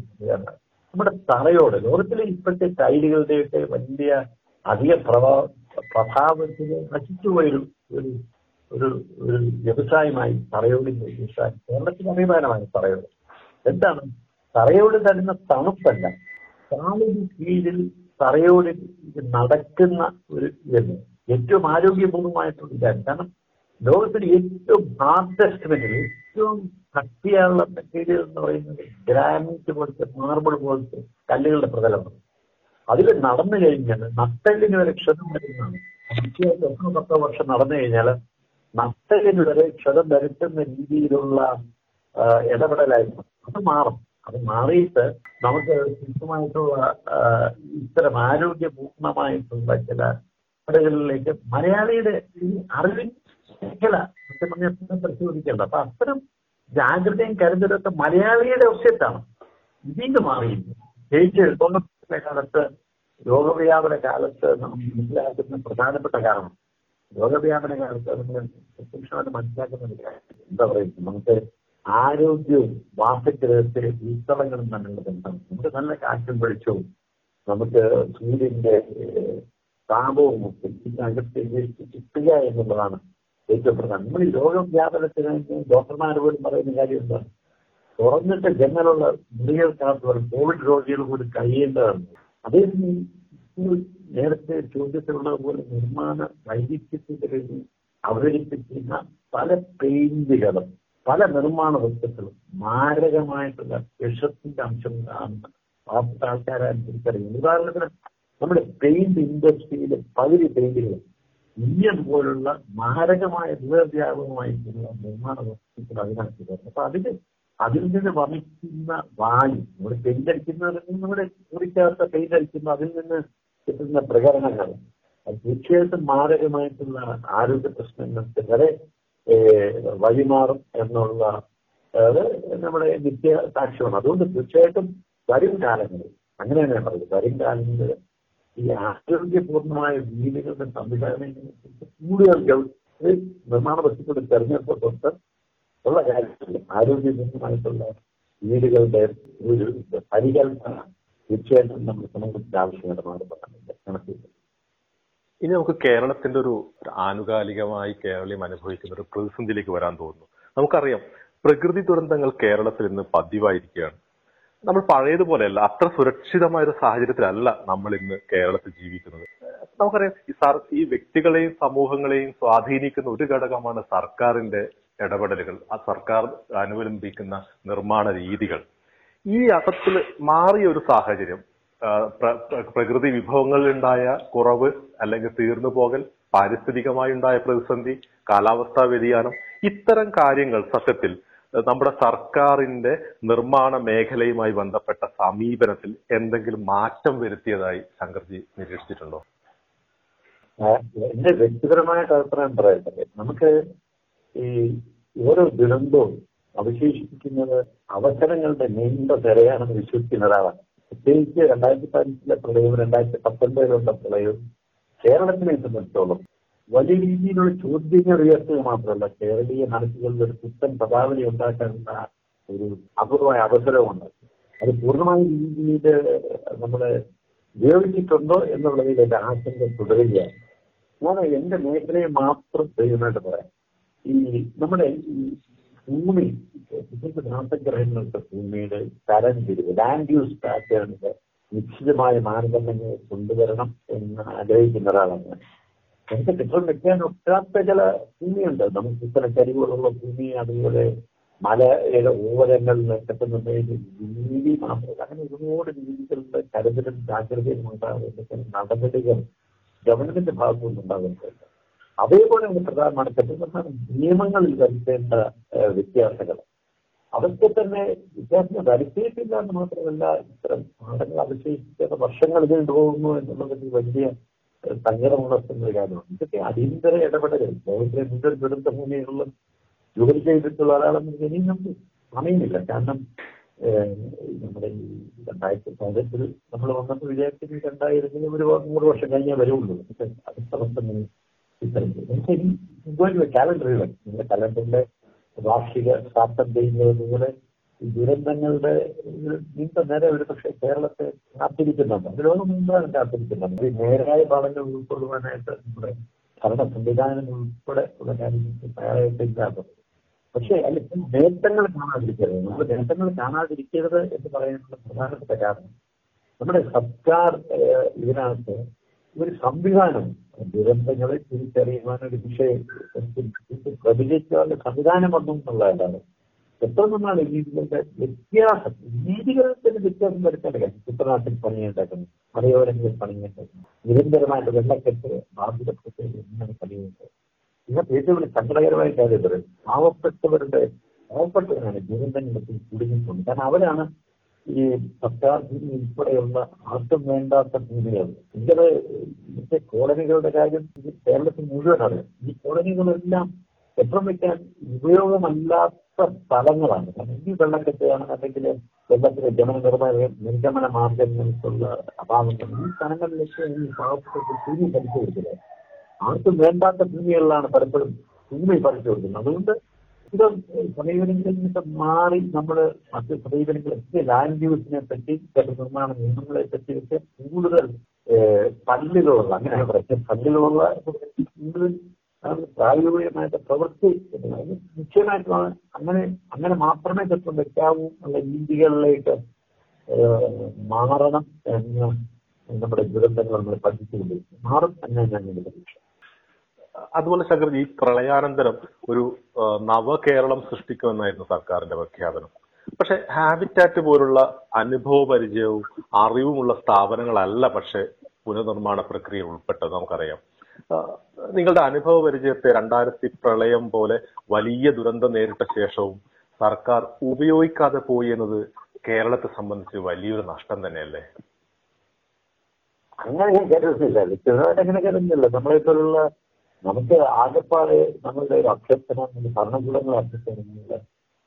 നമ്മുടെ തറയോട് ലോകത്തിലെ ഇപ്പോഴത്തെ ടൈലുകളുടെയൊക്കെ വലിയ അധിക പ്രഭാ പ്രഭാവത്തിന് നശിച്ചുപോയൊരു ഒരു ഒരു ഒരു വ്യവസായമായി തറയോടിന്റെ വ്യവസായം കേരളത്തിന് അഭിമാനമാണ് തറയോട്. എന്താണ്? തറയോട് തരുന്ന തണുപ്പല്ല. കാലിന് കീഴിൽ തറയോട് നടക്കുന്ന ഒരു ഇതല്ല ഏറ്റവും ആരോഗ്യപൂർണമായിട്ടുള്ള ഇതാണ്. കാരണം ലോകത്തിൽ ഏറ്റവും ഹാർഡസ്റ്റ് മെറ്റീരിയൽ ഏറ്റവും കട്ടിയുള്ള മെറ്റീരിയൽ എന്ന് പറയുന്നത് ഗ്രാനൈറ്റ് പോലത്തെ മാർബിൾ പോലത്തെ കല്ലുകളുടെ പ്രതലമാണ്. അതിൽ നടന്നു കഴിഞ്ഞാൽ നട്ടലിന് വരെ ക്ഷതം വരുന്നതാണ്. ഒന്നോ പത്തോ വർഷം നടന്നു കഴിഞ്ഞാൽ നട്ടലിന് വരെ ക്ഷതം വരുത്തുന്ന രീതിയിലുള്ള ഇടപെടലായിരുന്നു. അത് മാറും. അത് മാറിയിട്ട് നമുക്ക് ശുദ്ധമായിട്ടുള്ള ഇത്തരം ആരോഗ്യപൂർണമായിട്ടുള്ള ചില ഇടങ്ങളിലേക്ക് മലയാളിയുടെ അറിവിൻ മേഖല സത്യം പറഞ്ഞാൽ പരിശോധിക്കേണ്ടത് അപ്പൊ അത്തരം ജാഗ്രതയും കരുതലൊക്കെ മലയാളിയുടെ ഒസ്യത്താണ് ഇതിന് മാറിയിരുന്നു ജയിച്ച് എഴുതുന്ന കാലത്ത് രോഗവ്യാപന കാലത്ത് നമ്മൾ മനസ്സിലാക്കുന്ന പ്രധാനപ്പെട്ട കാരണം രോഗവ്യാപന കാലത്ത് നമ്മൾ പ്രത്യക്ഷമായിട്ട് മനസ്സിലാക്കുന്ന ഒരു കാര്യം. എന്താ പറയുക? നമുക്ക് ആരോഗ്യവും വാസഗ്രഹത്തിലെ ഉത്സവങ്ങളും തമ്മിലുള്ള ബന്ധം. നമുക്ക് നല്ല കാറ്റും വെളിച്ചവും നമുക്ക് സൂര്യന്റെ താപവും ഒക്കെ അകത്തേക്ക് കിട്ടുക എന്നുള്ളതാണ് ഏറ്റവും പ്രധാനം നമ്മൾ ഈ രോഗവ്യാപനത്തിന് ഡോക്ടർമാർ പോലും പറയുന്ന കാര്യം എന്താണ്? തുറന്നിട്ട് ജനലുള്ള മുറികൾക്കകത്ത് കോവിഡ് രോഗികൾ കൂടി കഴിയേണ്ടതാണ്. അതേസമയം നേരത്തെ നേരത്തെ ചോദ്യത്തിലുള്ളതുപോലെ നിർമ്മാണ വൈവിധ്യത്തിന്റെ കഴിഞ്ഞ് അവതരിപ്പിക്കുന്ന പല പെയിന്റുകളും പല നിർമ്മാണ വസ്തുക്കളും മാരകമായിട്ടുള്ള വിഷത്തിന്റെ അംശം കാണുന്ന പാവപ്പെട്ട ആൾക്കാരാണ് തിരിച്ചറിയുന്നത് ഉദാഹരണത്തിന് നമ്മുടെ പെയിന്റ് ഇൻഡസ്ട്രിയിലെ പകുതി പെയിന്റുകൾ ഇന്ത്യൻ പോലുള്ള മാരകമായ ദൂരവ്യാപകമായിട്ടുള്ള നിർമ്മാണ വസ്തുക്കൾ അതിനകത്ത് വരുന്നത് അപ്പൊ അതിന് അതിൽ നിന്ന് വമിക്കുന്ന വായു നമ്മുടെ പെയിന്റ് അടിക്കുന്നതിൽ നമ്മുടെ മുറിക്കകത്ത് പെയിന്റ് അടിക്കുന്ന അതിൽ നിന്ന് കിട്ടുന്ന പ്രകടനങ്ങൾ അത് തീർച്ചയായിട്ടും മാരകമായിട്ടുള്ള ആരോഗ്യ പ്രശ്നങ്ങൾക്ക് വരെ വഴിമാറും എന്നുള്ള അത് നമ്മുടെ നിത്യ സാക്ഷ്യമാണ്. അതുകൊണ്ട് തീർച്ചയായിട്ടും വരും കാലങ്ങളിൽ അങ്ങനെയാണ് ഞാൻ പറയുന്നത്. വരും കാലങ്ങളിൽ ഈ ആരോഗ്യപൂർണമായ വീടുകളുടെ സംവിധാനങ്ങളെക്കുറിച്ച് കൂടുതൽ നിർമ്മാണ വസ്തുക്കളുടെ തെരഞ്ഞെടുപ്പ് തൊട്ട് ഉള്ള കാര്യത്തിൽ ആരോഗ്യപൂർണമായിട്ടുള്ള വീടുകളുടെ ഒരു പരികൽപ്പന തീർച്ചയായിട്ടും നമ്മൾ സമൂഹത്തിന്റെ ആവശ്യമായിട്ട് കണക്കിൽ ഇനി നമുക്ക് കേരളത്തിന്റെ ഒരു ആനുകാലികമായി കേരളം അനുഭവിക്കുന്ന ഒരു പ്രതിസന്ധിയിലേക്ക് വരാൻ തോന്നുന്നു. നമുക്കറിയാം പ്രകൃതി ദുരന്തങ്ങൾ കേരളത്തിൽ ഇന്ന് പതിവായിരിക്കുകയാണ്. നമ്മൾ പഴയതുപോലെയല്ല അത്ര സുരക്ഷിതമായ ഒരു സാഹചര്യത്തിലല്ല നമ്മൾ ഇന്ന് കേരളത്തിൽ ജീവിക്കുന്നത്. നമുക്കറിയാം ഈ സർ ഈ വ്യക്തികളെയും സമൂഹങ്ങളെയും സ്വാധീനിക്കുന്ന ഒരു ഘടകമാണ് സർക്കാരിന്റെ ഇടപെടലുകൾ. ആ സർക്കാർ അനുവലംബിക്കുന്ന നിർമ്മാണ രീതികൾ. ഈ അർത്ഥത്തിൽ മാറിയ ഒരു സാഹചര്യം പ്രകൃതി വിഭവങ്ങളിലുണ്ടായ കുറവ് അല്ലെങ്കിൽ തീർന്നു പോകൽ പാരിസ്ഥിതികമായി ഉണ്ടായ പ്രതിസന്ധി കാലാവസ്ഥാ വ്യതിയാനം ഇത്തരം കാര്യങ്ങൾ സത്യത്തിൽ നമ്മുടെ സർക്കാരിന്റെ നിർമ്മാണ മേഖലയുമായി ബന്ധപ്പെട്ട സമീപനത്തിൽ എന്തെങ്കിലും മാറ്റം വരുത്തിയതായി ശങ്കർജി നിരീക്ഷിച്ചിട്ടുണ്ടോ? എന്റെ വ്യക്തിപരമായിട്ട് അഭിപ്രായം പറയട്ടെ. നമുക്ക് ഈ ഓരോ ദുരന്തവും അവശേഷിപ്പിക്കുന്നത് അവസരങ്ങളുടെ നീണ്ട തിരയാണെന്ന് വിശ്വസിക്കുന്ന ഒരാളാണ് പ്രത്യേകിച്ച് രണ്ടായിരത്തി പതിനഞ്ചിലെ പ്രളയവും രണ്ടായിരത്തി പത്തൊൻപതിലുള്ള പ്രളയവും കേരളത്തിനെ സംബന്ധിച്ചോളം വലിയ രീതിയിലുള്ള ചോദ്യങ്ങൾ ഉയർത്തുക മാത്രമല്ല കേരളീയ മനസ്സുകളിൽ ഒരു പുത്തൻ പദാവലി ഉണ്ടാക്കാനുള്ള ഒരു അപൂർവമായ അവസരമുണ്ട് അത് പൂർണമായ രീതിയിൽ നമ്മൾ ഉപയോഗിച്ചിട്ടുണ്ടോ എന്നുള്ളതിൽ എന്റെ ആശങ്ക തുടരുകയാണ്. ഞാൻ എന്റെ മേഖലയെ മാത്രം ചെയ്യുന്നതായിട്ട് പറയാം. ഈ നമ്മുടെ ഈ ഭൂമി ഗ്രഹങ്ങളുടെ ഭൂമിയുടെ തരം തിരിവ് ലാൻഡ് യൂസ് പാറ്റേണിന്റെ നിശ്ചിതമായ മാനദണ്ഡങ്ങൾ കൊണ്ടുവരണം എന്ന് ആഗ്രഹിക്കുന്ന ഒരാളാണ് ഞാൻ. നമുക്ക് കെട്ടിടം വെക്കാൻ ഒട്ടാത്ത ചില ഭൂമിയുണ്ട്. നമുക്ക് ഇത്തരം ചരിവുകളുള്ള ഭൂമി അതുപോലെ മലയുടെ ഓരങ്ങളിൽ കെട്ടുന്നുണ്ടെങ്കിൽ രീതി മാത്രമല്ല അങ്ങനെ ഒരുപാട് രീതികളുടെ കരുതലും ജാഗ്രതയും ഉണ്ടാകുന്ന നടപടികൾ ഗവൺമെന്റിന്റെ ഭാഗത്തുനിന്ന് ഉണ്ടാകുന്നുണ്ട്. അതേപോലെ നമുക്ക് പ്രധാനമാണ് കെട്ടിട നിയമങ്ങളിൽ വരുത്തേണ്ട വ്യത്യാസങ്ങൾ. അതൊക്കെ തന്നെ വിദ്യാർത്ഥികൾ വരുത്തിയിട്ടില്ല എന്ന് മാത്രമല്ല ഇത്തരം പാഠങ്ങൾ അവശേഷിക്കാത്ത വർഷങ്ങൾ ഇതിൽ പോകുന്നു എന്നുള്ളത് വലിയ സങ്കടമുണർത്തുന്ന കാര്യമാണ് ഇതൊക്കെ അടിയന്തര ഇടപെടലുകൾ ലോകത്തിലെ മുഴുവൻ ദുരന്ത ഭൂമികളിലും ജോലി ചെയ്തിട്ടുള്ള ഒരാളെന്ന് ഇനിയും നമുക്ക് സമയമില്ല. കാരണം നമ്മുടെ ഈ രണ്ടായിരത്തി പതിനെട്ടിൽ നമ്മൾ വന്നപ്പോൾ വിചാരിച്ചത് രണ്ടായിരത്തി ഒരു നൂറ് വർഷം കഴിഞ്ഞേ വരുള്ളൂ. അടുത്ത വർഷം ഇത്തരം കാലണ്ടറുകൾ നിങ്ങളുടെ കലണ്ടറിലെ വാർഷിക സാർത്ഥം ചെയ്യുന്നത് നിങ്ങളുടെ ദുരന്തങ്ങളുടെ നീണ്ട നേരെ ഒരു പക്ഷേ കേരളത്തെ കാത്തിരിക്കുന്നുണ്ട്. ലോകം മുമ്പാണ് കാത്തിരിക്കുന്നുണ്ട് ഈ നേരായ പാഠങ്ങൾ ഉൾക്കൊള്ളുവാനായിട്ട് നമ്മുടെ ഭരണ സംവിധാനം ഉൾപ്പെടെ ഉള്ള കാര്യങ്ങൾക്ക് തയ്യാറായിട്ട് ഇല്ലാത്തത്. പക്ഷേ അല്ല നേട്ടങ്ങൾ കാണാതിരിക്കരുത്. നമ്മൾ നേട്ടങ്ങൾ കാണാതിരിക്കരുത് എന്ന് പറയാനുള്ള പ്രധാനപ്പെട്ട കാരണം നമ്മുടെ സർക്കാർ ഇതിനകത്ത് ഒരു സംവിധാനം ദുരന്തങ്ങളെ തിരിച്ചറിയുവാൻ ഒരു വിഷയം പ്രതികരിക്കാനുള്ള സംവിധാനം വന്നു എന്നുള്ളതല്ലാതെ എത്ര നന്നാണ് രീതികളുടെ വ്യത്യാസം രീതികളിൽ വ്യത്യാസം വരുത്തേണ്ട കുട്ടനാട്ടിൽ പണിയുണ്ടാക്കുന്നു മലയോരങ്ങളിൽ പണിയുണ്ടാക്കുന്നു നിരന്തരമായിട്ട് വെള്ളക്കെട്ട് ബാധിതപ്പെട്ട് എങ്ങനെ പണിയുണ്ട്. ഇന്നത്തെ ഏറ്റവും വലിയ സങ്കടകരമായ കാര്യം പറയും പാവപ്പെട്ടവരുടെ പാവപ്പെട്ടവരാണ് ദുരന്തങ്ങളിൽ കുടുങ്ങിക്കൊണ്ട് കാരണം അവരാണ് ഈ സർക്കാർ ഭൂമി ഉൾപ്പെടെയുള്ള ആർക്കും വേണ്ടാത്ത ഭൂമികൾ. ഇങ്ങനെ ഇന്നത്തെ കോളനികളുടെ കാര്യം കേരളത്തിൽ മുഴുവൻ അറിയാം. ഈ കോളനികളെല്ലാം എത്ര വയ്ക്കാൻ ഉപയോഗമല്ലാത്ത സ്ഥലങ്ങളാണ്. ഇനി ഈ വെള്ളക്കെട്ടാണ് അല്ലെങ്കിൽ വെള്ളത്തിലെ ജമന നിർമ്മാണ നിർഗമന മാർഗങ്ങൾക്കുള്ള അഭാവങ്ങൾ. ഈ സ്ഥലങ്ങളിലേക്ക് ഈ പാവപ്പെട്ട ഭൂമി പഠിച്ചു കൊടുക്കുന്നത് ആർക്കും വേണ്ടാത്ത ഭൂമികളിലാണ് പലപ്പോഴും ഭൂമി പഠിച്ചു കൊടുക്കുന്നത്. അതുകൊണ്ട് ഇത് സമീപനങ്ങളിൽ നിന്നൊക്കെ മാറി നമ്മൾ മറ്റ് സമീപനങ്ങളൊക്കെ ലാൻഡ് യൂസിനെ പറ്റി നിർമ്മാണ നിയമങ്ങളെ പറ്റി വെച്ച് കൂടുതൽ പല്ലുകളുള്ള അങ്ങനെ പറയുന്നത്. പല്ലുകളുള്ള കൂടുതൽ അത് പ്രായോഗികമായിട്ട് പ്രവൃത്തി അത് നിശ്ചയമായിട്ടുമാണ്. അങ്ങനെ അങ്ങനെ മാത്രമേ തത്വം വെക്കാവൂ എന്നുള്ള രീതികളിലേക്ക് മാറണം എന്ന് നമ്മുടെ ദുരന്തങ്ങൾ നമ്മൾ പഠിച്ചുകൊണ്ടിരിക്കും മാറും എന്നാണ് ഞാൻ എന്റെ പ്രതീക്ഷ അതുപോലെ ശങ്കർജി ഈ പ്രളയാനന്തരം ഒരു നവകേരളം സൃഷ്ടിക്കുമെന്നായിരുന്നു സർക്കാരിന്റെ പ്രഖ്യാപനം. പക്ഷെ ഹാബിറ്റാറ്റ് പോലുള്ള അനുഭവ പരിചയവും അറിവുമുള്ള സ്ഥാപനങ്ങളല്ല പക്ഷെ പുനർനിർമ്മാണ പ്രക്രിയ ഉൾപ്പെട്ടത് നമുക്കറിയാം. നിങ്ങളുടെ അനുഭവ പരിചയത്തെ രണ്ടായിരത്തി പ്രളയം പോലെ വലിയ ദുരന്തം നേരിട്ട ശേഷവും സർക്കാർ ഉപയോഗിക്കാതെ പോയി എന്നത് കേരളത്തെ സംബന്ധിച്ച് വലിയൊരു നഷ്ടം തന്നെയല്ലേ? അങ്ങനെ ഞാൻ കരുതുന്നില്ല വ്യക്തിപരമായിട്ട് അങ്ങനെ കരുതുന്നില്ല നമ്മളെ പോലുള്ള നമുക്ക് ആകെപ്പാടെ നമ്മളുടെ ഒരു അഭ്യർത്ഥന ഭരണകൂടങ്ങൾ അഭ്യർത്ഥന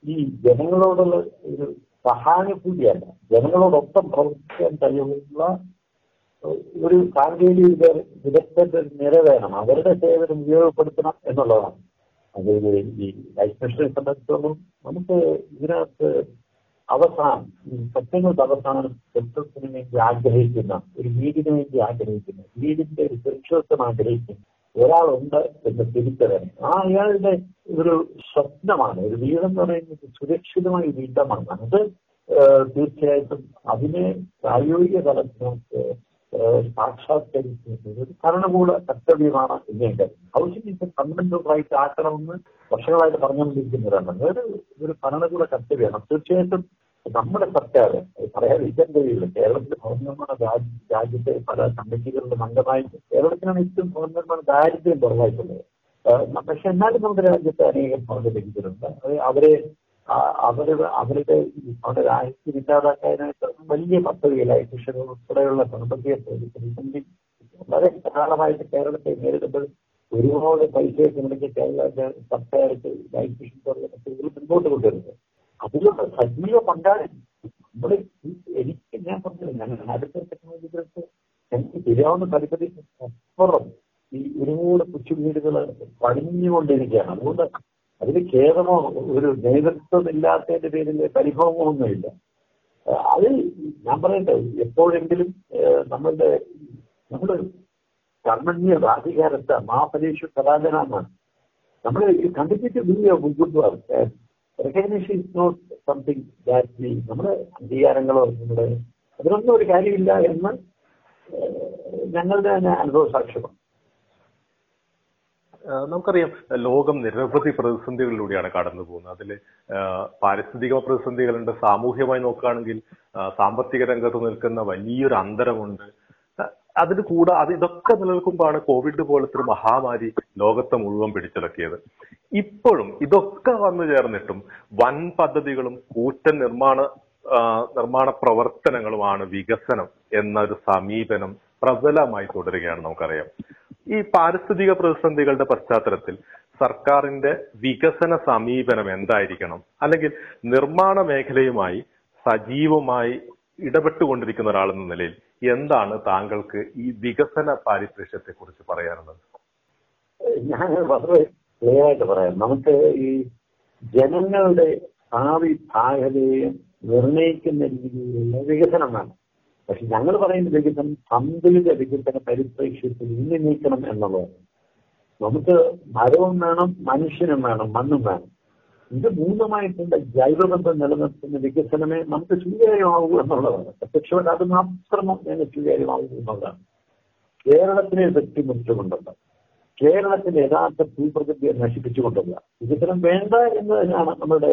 ഈ ജനങ്ങളോടുള്ള ഒരു സഹാനുഭൂതിയല്ല. ജനങ്ങളോടൊപ്പം പ്രവർത്തിക്കാൻ കഴിവുള്ള ഒരു സാങ്കേതിക വിദ- വിദഗ്ധന്റെ നിര വേണം അവരുടെ സേവനം ഉപയോഗപ്പെടുത്തണം എന്നുള്ളതാണ്. അത് ഈ ലൈഫ് മിഷനെ സംബന്ധിച്ചോളം നമുക്ക് ഇതിനകത്ത് അവസാനം സത്യങ്ങൾക്ക് അവസാനം സ്വത്വത്തിന് വേണ്ടി ആഗ്രഹിക്കുന്ന ഒരു വീടിന് വേണ്ടി ആഗ്രഹിക്കുന്ന വീടിന്റെ ഒരു സുരക്ഷിതത്വം ആഗ്രഹിക്കുന്ന ഒരാളുണ്ട് എന്ന് തിരിച്ചറിയണം. ആ അയാളുടെ ഒരു സ്വപ്നമാണ് ഒരു വീടെന്ന് പറയുന്നത് സുരക്ഷിതമായ വീടമാണ് അത് തീർച്ചയായിട്ടും അതിനെ പ്രായോഗിക തലത്തിൽ നമുക്ക് ഒരു ഭരണകൂട കർത്തവ്യമാണ് കരുതുന്നു ഹൗസിംഗ് ഫണ്ടമെന്റൽ റൈറ്റ് ആക്കണമെന്ന് വർഷങ്ങളായിട്ട് പറഞ്ഞുകൊണ്ടിരിക്കുന്നവരാണ്. ഒരു ഒരു ഭരണകൂട കർത്തവ്യമാണ് തീർച്ചയായിട്ടും നമ്മുടെ സർക്കാർ പറയാതിരിക്കാൻ കഴിയില്ല. കേരളത്തിലെ ഭവന നിർമ്മാണ രാജ്യ രാജ്യത്തെ പല കമ്മിറ്റികളുടെ അംഗമായി കേരളത്തിനാണ് ഏറ്റവും ഭവന നിർമ്മാണ ദാരിദ്ര്യം കുറവായിട്ടുള്ളത്. പക്ഷെ എന്നാലും നമ്മുടെ രാജ്യത്ത് അനേകം ഭവന അത് അവരെ ആ- അവർ അവരുടെ ഈ രാജ്യത്ത് ഇല്ലാതാക്കാനായിട്ട് വലിയ പദ്ധതികളായി കൃഷി ഉൾപ്പെടെയുള്ള സാമ്പത്തിക പ്രതിസന്ധി വളരെ ധാരാളമായിട്ട് കേരളത്തെ നേരിടുമ്പോൾ ഒരുപാട് പൈസയൊക്കെ മുടക്കി കേരള സർക്കാർക്ക് ലൈഫ് മിഷൻ പദ്ധതികൾ മുൻപോട്ട് കൊണ്ടുവരുന്നത്. അതിലുള്ള സജീവ പങ്കാളി നമ്മുടെ എനിക്ക് ഞാൻ പറഞ്ഞത് ഞാൻ അടുത്ത ടെക്നോളജികൾക്ക് എനിക്ക് ശരിയാവുന്ന താല്പര്യം അപ്പുറം ഈ ഒരുപാട് കൊച്ചു വീടുകൾ പണിഞ്ഞുകൊണ്ടിരിക്കുകയാണ് അതുകൊണ്ട് അതിന് ഖേദമോ ഒരു നേതൃത്വം ഇല്ലാത്തതിന്റെ പേരിൽ പരിഭവമോ ഒന്നുമില്ല. അത് ഞാൻ പറയട്ടെ എപ്പോഴെങ്കിലും നമ്മളുടെ നമ്മുടെ കർമ്മണ്യ അധികാരത്തെ മാപരീക്ഷ കലാജനാണ് നമ്മൾ കണ്ടിട്ട് recognition is not something that mean നമ്മുടെ അംഗീകാരങ്ങളോ നമ്മുടെ അതിനൊന്നും ഒരു കാര്യമില്ല എന്ന് ഞങ്ങളുടെ തന്നെ അനുഭവ സാക്ഷ്യമാണ് നമുക്കറിയാം ലോകം നിരവധി പ്രതിസന്ധികളിലൂടെയാണ് കടന്നു പോകുന്നത്. അതിൽ പാരിസ്ഥിതിക പ്രതിസന്ധികളുണ്ട്. സാമൂഹ്യമായി നോക്കുകയാണെങ്കിൽ സാമ്പത്തിക രംഗത്ത് നിൽക്കുന്ന വലിയൊരു അന്തരമുണ്ട്. അതിന് കൂടെ അത് ഇതൊക്കെ നിലനിൽക്കുമ്പോഴാണ് കോവിഡ് പോലത്തെ ഒരു മഹാമാരി ലോകത്തെ മുഴുവൻ പിടിച്ചടക്കിയത് ഇപ്പോഴും ഇതൊക്കെ വന്നു ചേർന്നിട്ടും വൻ പദ്ധതികളും കൂറ്റൻ നിർമ്മാണ നിർമ്മാണ പ്രവർത്തനങ്ങളുമാണ് വികസനം എന്നൊരു സമീപനം പ്രബലമായി തുടരുകയാണ് നമുക്കറിയാം. ഈ പാരിസ്ഥിതിക പ്രതിസന്ധികളുടെ പശ്ചാത്തലത്തിൽ സർക്കാരിന്റെ വികസന സമീപനം എന്തായിരിക്കണം? അല്ലെങ്കിൽ നിർമ്മാണ മേഖലയുമായി സജീവമായി ഇടപെട്ടുകൊണ്ടിരിക്കുന്ന ഒരാളെന്ന നിലയിൽ എന്താണ് താങ്കൾക്ക് ഈ വികസന പാരിപ്രശ്യത്തെ കുറിച്ച് പറയാനുള്ളത്? ഞാൻ വളരെ ക്ലിയർ ആയിട്ട് പറയാം. നമുക്ക് ഈ ജനങ്ങളുടെ ഭാവി ഭാഗതയെ നിർണയിക്കുന്ന രീതിയിലുള്ള വികസനം വേണം. പക്ഷെ ഞങ്ങൾ പറയുന്ന വികസനം സന്തുലിത വികസന പരിപ്രേക്ഷ്യത്തിൽ ഇന്ന് നീക്കണം എന്നുള്ളത്. നമുക്ക് മരവും വേണം മനുഷ്യനും വേണം മണ്ണും വേണം. ഇത് മൂന്നുമായിട്ടുള്ള ജൈവബന്ധം നിലനിർത്തുന്ന വികസനമേ നമുക്ക് സ്വീകാര്യമാകൂ എന്നുള്ളതാണ്. പ്രത്യക്ഷമായിട്ട് അത് മാത്രം ഞങ്ങൾ സ്വീകാര്യമാകൂ എന്നുള്ളതാണ്. കേരളത്തിനെ വെട്ടിമുറിച്ചുകൊണ്ടുള്ള കേരളത്തിന്റെ യഥാർത്ഥ ഭൂപ്രകൃതിയെ നശിപ്പിച്ചുകൊണ്ടുള്ള വികസനം വേണ്ട എന്ന് തന്നെയാണ് നമ്മുടെ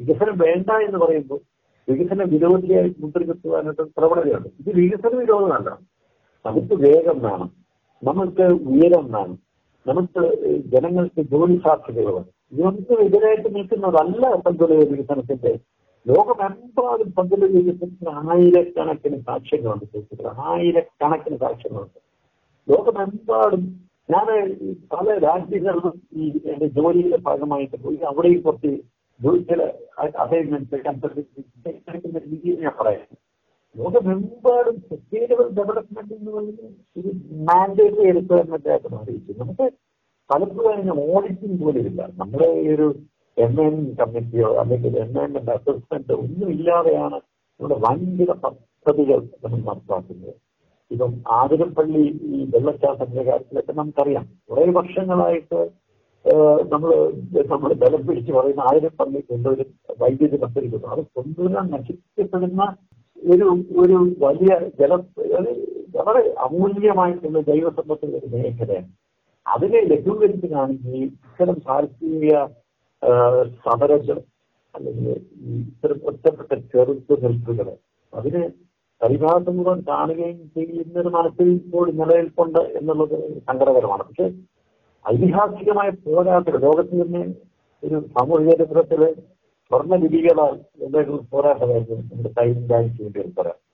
വികസനം വേണ്ട എന്ന് പറയുമ്പോൾ വികസന വിരോധിയായി മുദ്രകുത്തുവാനായിട്ട് പ്രവണതയുണ്ട്. ഇത് വികസന വിരോധമല്ല നമുക്ക് വേഗം വേണം. നമുക്ക് ഉയരം വേണം. നമുക്ക് ജനങ്ങൾക്ക് ജോലി വേണം. ഇതൊന്നും എതിരായിട്ട് നിൽക്കുന്നതല്ല സന്തുലിത വികസനത്തിന്റെ. ലോകമെമ്പാടും പങ്കുല വികസനത്തിന് ആയിരക്കണക്കിന് സാക്ഷ്യങ്ങളുണ്ട് സുഹൃത്തുക്കളെ. ആയിരക്കണക്കിന് സാക്ഷ്യങ്ങളുണ്ട്. ലോകമെമ്പാടും ഞാൻ പല രാജ്യങ്ങളിലും ഈ എന്റെ ജോലിയുടെ ഭാഗമായിട്ട് പോയി അവിടെയും കുറച്ച് ജോലി ചില അസൈൻമെന്റ് ഞാൻ പറയാം. ലോകമെമ്പാടും സസ്റ്റൈനബിൾ ഡെവലപ്മെന്റ് എന്ന് പറയുന്നത് ഒരു മാൻഡേറ്ററി റിക്വയർമെന്റ് ആയിട്ട് മാറിയിരിക്കും നമുക്ക് പലപ്പോഴും അതിന് ഓഡിറ്റിംഗ് പോലും ഇല്ല. നമ്മുടെ ഈ ഒരു എം എൻ കമ്മിറ്റിയോ അല്ലെങ്കിൽ എം എൻ അസസ്മെന്റ് ഒന്നും ഇല്ലാതെയാണ് നമ്മുടെ വൻകിട പദ്ധതികൾ നമ്മൾ നടപ്പാക്കുന്നത്. ഇപ്പം ആതിരപ്പള്ളി ഈ വെള്ളച്ചാട്ടത്തിന്റെ കാര്യത്തിലൊക്കെ നമുക്കറിയാം. കുറെ വർഷങ്ങളായിട്ട് നമ്മൾ നമ്മൾ ബലം പിടിച്ച് പറയുന്ന ആയിരപ്പള്ളി കൊണ്ടുവരും വൈദ്യുതി പദ്ധതിക്കുന്നു അത് കൊണ്ടുവരാൻ നശിക്കപ്പെടുന്ന ഒരു ഒരു വലിയ ജല വളരെ അമൂല്യമായിട്ടുള്ള ജൈവസമ്പത്തിന്റെ ഒരു മേഖലയാണ്. അതിനെ ലഘൂകരിച്ചതാണെങ്കിൽ ഇത്തരം സാഹിത്യ സമരങ്ങൾ അല്ലെങ്കിൽ ഇത്തരം ഒറ്റപ്പെട്ട ചെറുത്ത് നിൽപ്പുകൾ അതിന് പരിഭാഗം മുഴുവൻ കാണുകയും ചെയ്യുന്നൊരു മനസ്സിൽ ഇപ്പോൾ നിലനിൽപ്പുണ്ട് എന്നുള്ളത് സങ്കടകരമാണ്. പക്ഷെ ഐതിഹാസികമായ പോരാട്ടം ലോകത്ത് തന്നെ ഒരു സാമൂഹിക ചരിത്രത്തിൽ സ്വർണ ലിപികളാൽ എന്തെങ്കിലും പോരാട്ടമായിരുന്നു നമ്മുടെ ടൈം ബാങ്കിന് വേണ്ടി പോരാട്ടം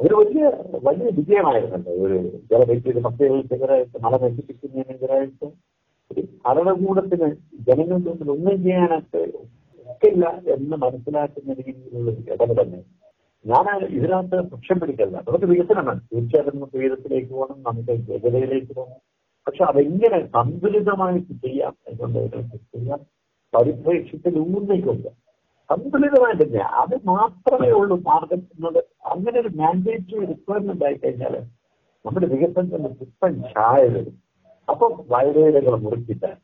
അതൊരു വലിയ വലിയ വിജയമായിരുന്നല്ലോ. ഒരു ജലവൈദ്യുതി മത്സ്യകൾക്കെതിരായിട്ട് മല നശിപ്പിക്കുന്നതിനെതിരായിട്ടും ഒരു ഭരണകൂടത്തിന് ജനങ്ങളുടെ മുമ്പിൽ ഒന്നും ചെയ്യാനായിട്ട് ഒക്കില്ല എന്ന് മനസ്സിലാക്കുന്ന രീതിയിലുള്ള ഒരു ഇടപെടൽ ഞാൻ ഇതിനകത്ത് പക്ഷം പിടിക്കല്ല നമുക്ക് വികസനമാണ്. തീർച്ചയായിട്ടും നമുക്ക് ഉയരത്തിലേക്ക് പോകണം നമുക്ക് വേഗതയിലേക്ക് പോകണം. പക്ഷെ അതെങ്ങനെ സന്തുലിതമായിട്ട് ചെയ്യാം എന്നുള്ളതിനെ പരിപ്രേക്ഷത്തിൽ ഊന്നിക്കൊണ്ട്. സന്തുലിതമായിട്ട് ചെയ്യാം. അത് മാത്രമേ ഉള്ളൂ മാർഗം എന്നത്. അങ്ങനെ ഒരു മാൻഡേറ്ററി റിക്വയർമെന്റ് ആയി കഴിഞ്ഞാൽ നമ്മുടെ വികസനത്തിന്റെ പുത്തൻ ഛായ വരും. അപ്പൊ വയലേലകൾ മുറിക്കില്ല.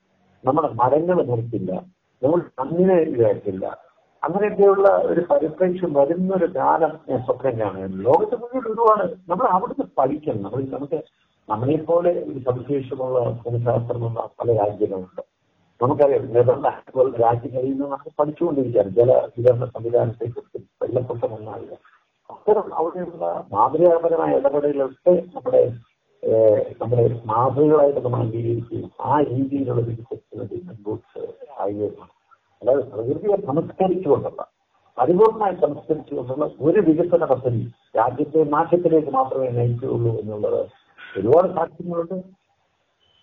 നമ്മുടെ മരങ്ങൾ മുറിക്കില്ല. നമ്മൾ കണ്ണിനെ ഇതാക്കില്ല അങ്ങനെയൊക്കെയുള്ള ഒരു പരിപ്രേക്ഷം വരുന്ന ഒരു കാലം ഞാൻ സ്വപ്നം കാണുകയാണ്. ലോകത്തെ മുഴുവൻ ഒരുപാട് നമ്മൾ അവിടുന്ന് പഠിക്കണം. നമ്മൾ നമുക്ക് നമ്മളെ പോലെ ഒരു സവിശേഷമുള്ള ഭൂമിശാസ്ത്രമുള്ള പല രാജ്യങ്ങളുണ്ട്. നമുക്കറിയാം നെതർലാൻഡ് പോലുള്ള രാജ്യങ്ങളിൽ നിന്ന് നമുക്ക് പഠിച്ചുകൊണ്ടിരിക്കുകയാണ്. ജല വിതരണ സംവിധാനത്തെ കുറിച്ച് വെള്ളപ്പൊക്കം ഒന്നാണ് അത്തരം അവിടെയുള്ള മാതൃകാപരമായ ഇടപെടലുകളൊക്കെ നമ്മുടെ നമ്മുടെ മാതൃകളായിട്ട് നമ്മൾ അംഗീകരിക്കുകയും ആ രീതിയിലുള്ള വികസനത്തിന് ആയിരുന്നു അതായത് പ്രകൃതിയെ സംസ്കരിച്ചുകൊണ്ടുള്ള പരിപൂർണമായി സംസ്കരിച്ചുകൊണ്ടുള്ള ഒരു വികസന പദ്ധതി രാജ്യത്തെ മാറ്റത്തിലേക്ക് മാത്രമേ നയിക്കുകയുള്ളൂ എന്നുള്ളത് ഒരുപാട് സാക്ഷ്യങ്ങളുണ്ട്.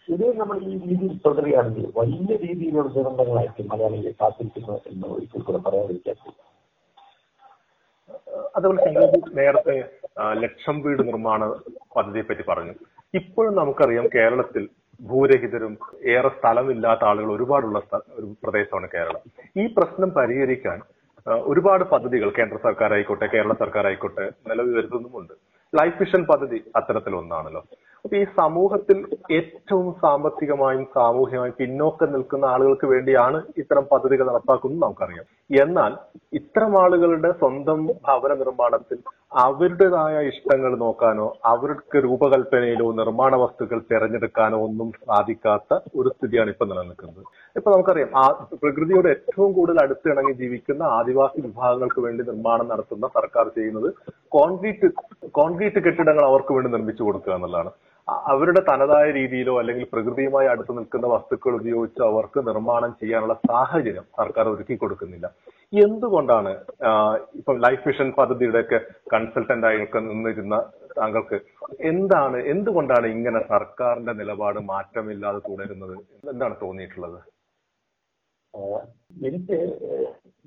ഇത് നമ്മൾ ഈ രീതിയിൽ തുടരുകയാണെങ്കിൽ വലിയ രീതിയിലുള്ള ദുരന്തങ്ങളായിരിക്കും മലയാളികളെ കാത്തിരിക്കുന്നത് എന്ന് ഒരിക്കൽ കൂടെ പറയാതിരിക്കാൻ അതുപോലെ നേരത്തെ ലക്ഷം വീട് നിർമ്മാണ പദ്ധതിയെ പറ്റി പറഞ്ഞു. ഇപ്പോഴും നമുക്കറിയാം കേരളത്തിൽ ഭൂരഹിതരും ഏറെ സ്ഥലമില്ലാത്ത ആളുകൾ ഒരുപാടുള്ള ഒരു പ്രദേശമാണ് കേരളം. ഈ പ്രശ്നം പരിഹരിക്കാൻ ഒരുപാട് പദ്ധതികൾ കേന്ദ്ര സർക്കാർ ആയിക്കോട്ടെ കേരള സർക്കാർ ആയിക്കോട്ടെ നിലവിൽ വരുത്തുന്നുമുണ്ട്. ലൈഫ് മിഷൻ പദ്ധതി അത്തരത്തിൽ ഒന്നാണല്ലോ അപ്പൊ ഈ സമൂഹത്തിൽ ഏറ്റവും സാമ്പത്തികമായും സാമൂഹികമായും പിന്നോക്കം നിൽക്കുന്ന ആളുകൾക്ക് വേണ്ടിയാണ് ഇത്തരം പദ്ധതികൾ നടപ്പാക്കുന്നത് നമുക്കറിയാം. എന്നാൽ ഇത്തരം ആളുകളുടെ സ്വന്തം ഭവന നിർമ്മാണത്തിൽ അവരുടേതായ ഇഷ്ടങ്ങൾ നോക്കാനോ അവർക്ക് രൂപകൽപ്പനയിലോ നിർമ്മാണ വസ്തുക്കൾ തിരഞ്ഞെടുക്കാനോ ഒന്നും സാധിക്കാത്ത ഒരു സ്ഥിതിയാണ് ഇപ്പൊ നിലനിൽക്കുന്നത്. ഇപ്പൊ നമുക്കറിയാം ആ പ്രകൃതിയോട് ഏറ്റവും കൂടുതൽ അടുത്തിണങ്ങി ജീവിക്കുന്ന ആദിവാസി വിഭാഗങ്ങൾക്ക് വേണ്ടി നിർമ്മാണം നടത്തുന്ന സർക്കാർ ചെയ്യുന്നത് കോൺക്രീറ്റ് കോൺക്രീറ്റ് കെട്ടിടങ്ങൾ അവർക്ക് വേണ്ടി നിർമ്മിച്ചു കൊടുക്കുക എന്നുള്ളതാണ്. അവരുടെ തനതായ രീതിയിലോ അല്ലെങ്കിൽ പ്രകൃതിയുമായി അടുത്ത് നിൽക്കുന്ന വസ്തുക്കൾ ഉപയോഗിച്ച് അവർക്ക് നിർമ്മാണം ചെയ്യാനുള്ള സാഹചര്യം സർക്കാർ ഒരുക്കി കൊടുക്കുന്നില്ല. എന്തുകൊണ്ടാണ് ഇപ്പം ലൈഫ് മിഷൻ പദ്ധതിയുടെ ഒക്കെ കൺസൾട്ടന്റ് ആയൊക്കെ നിന്നിരുന്ന താങ്കൾക്ക് എന്താണ് എന്തുകൊണ്ടാണ് ഇങ്ങനെ സർക്കാരിന്റെ നിലപാട് മാറ്റമില്ലാതെ തുടരുന്നത്? എന്താണ് തോന്നിയിട്ടുള്ളത്? എനിക്ക്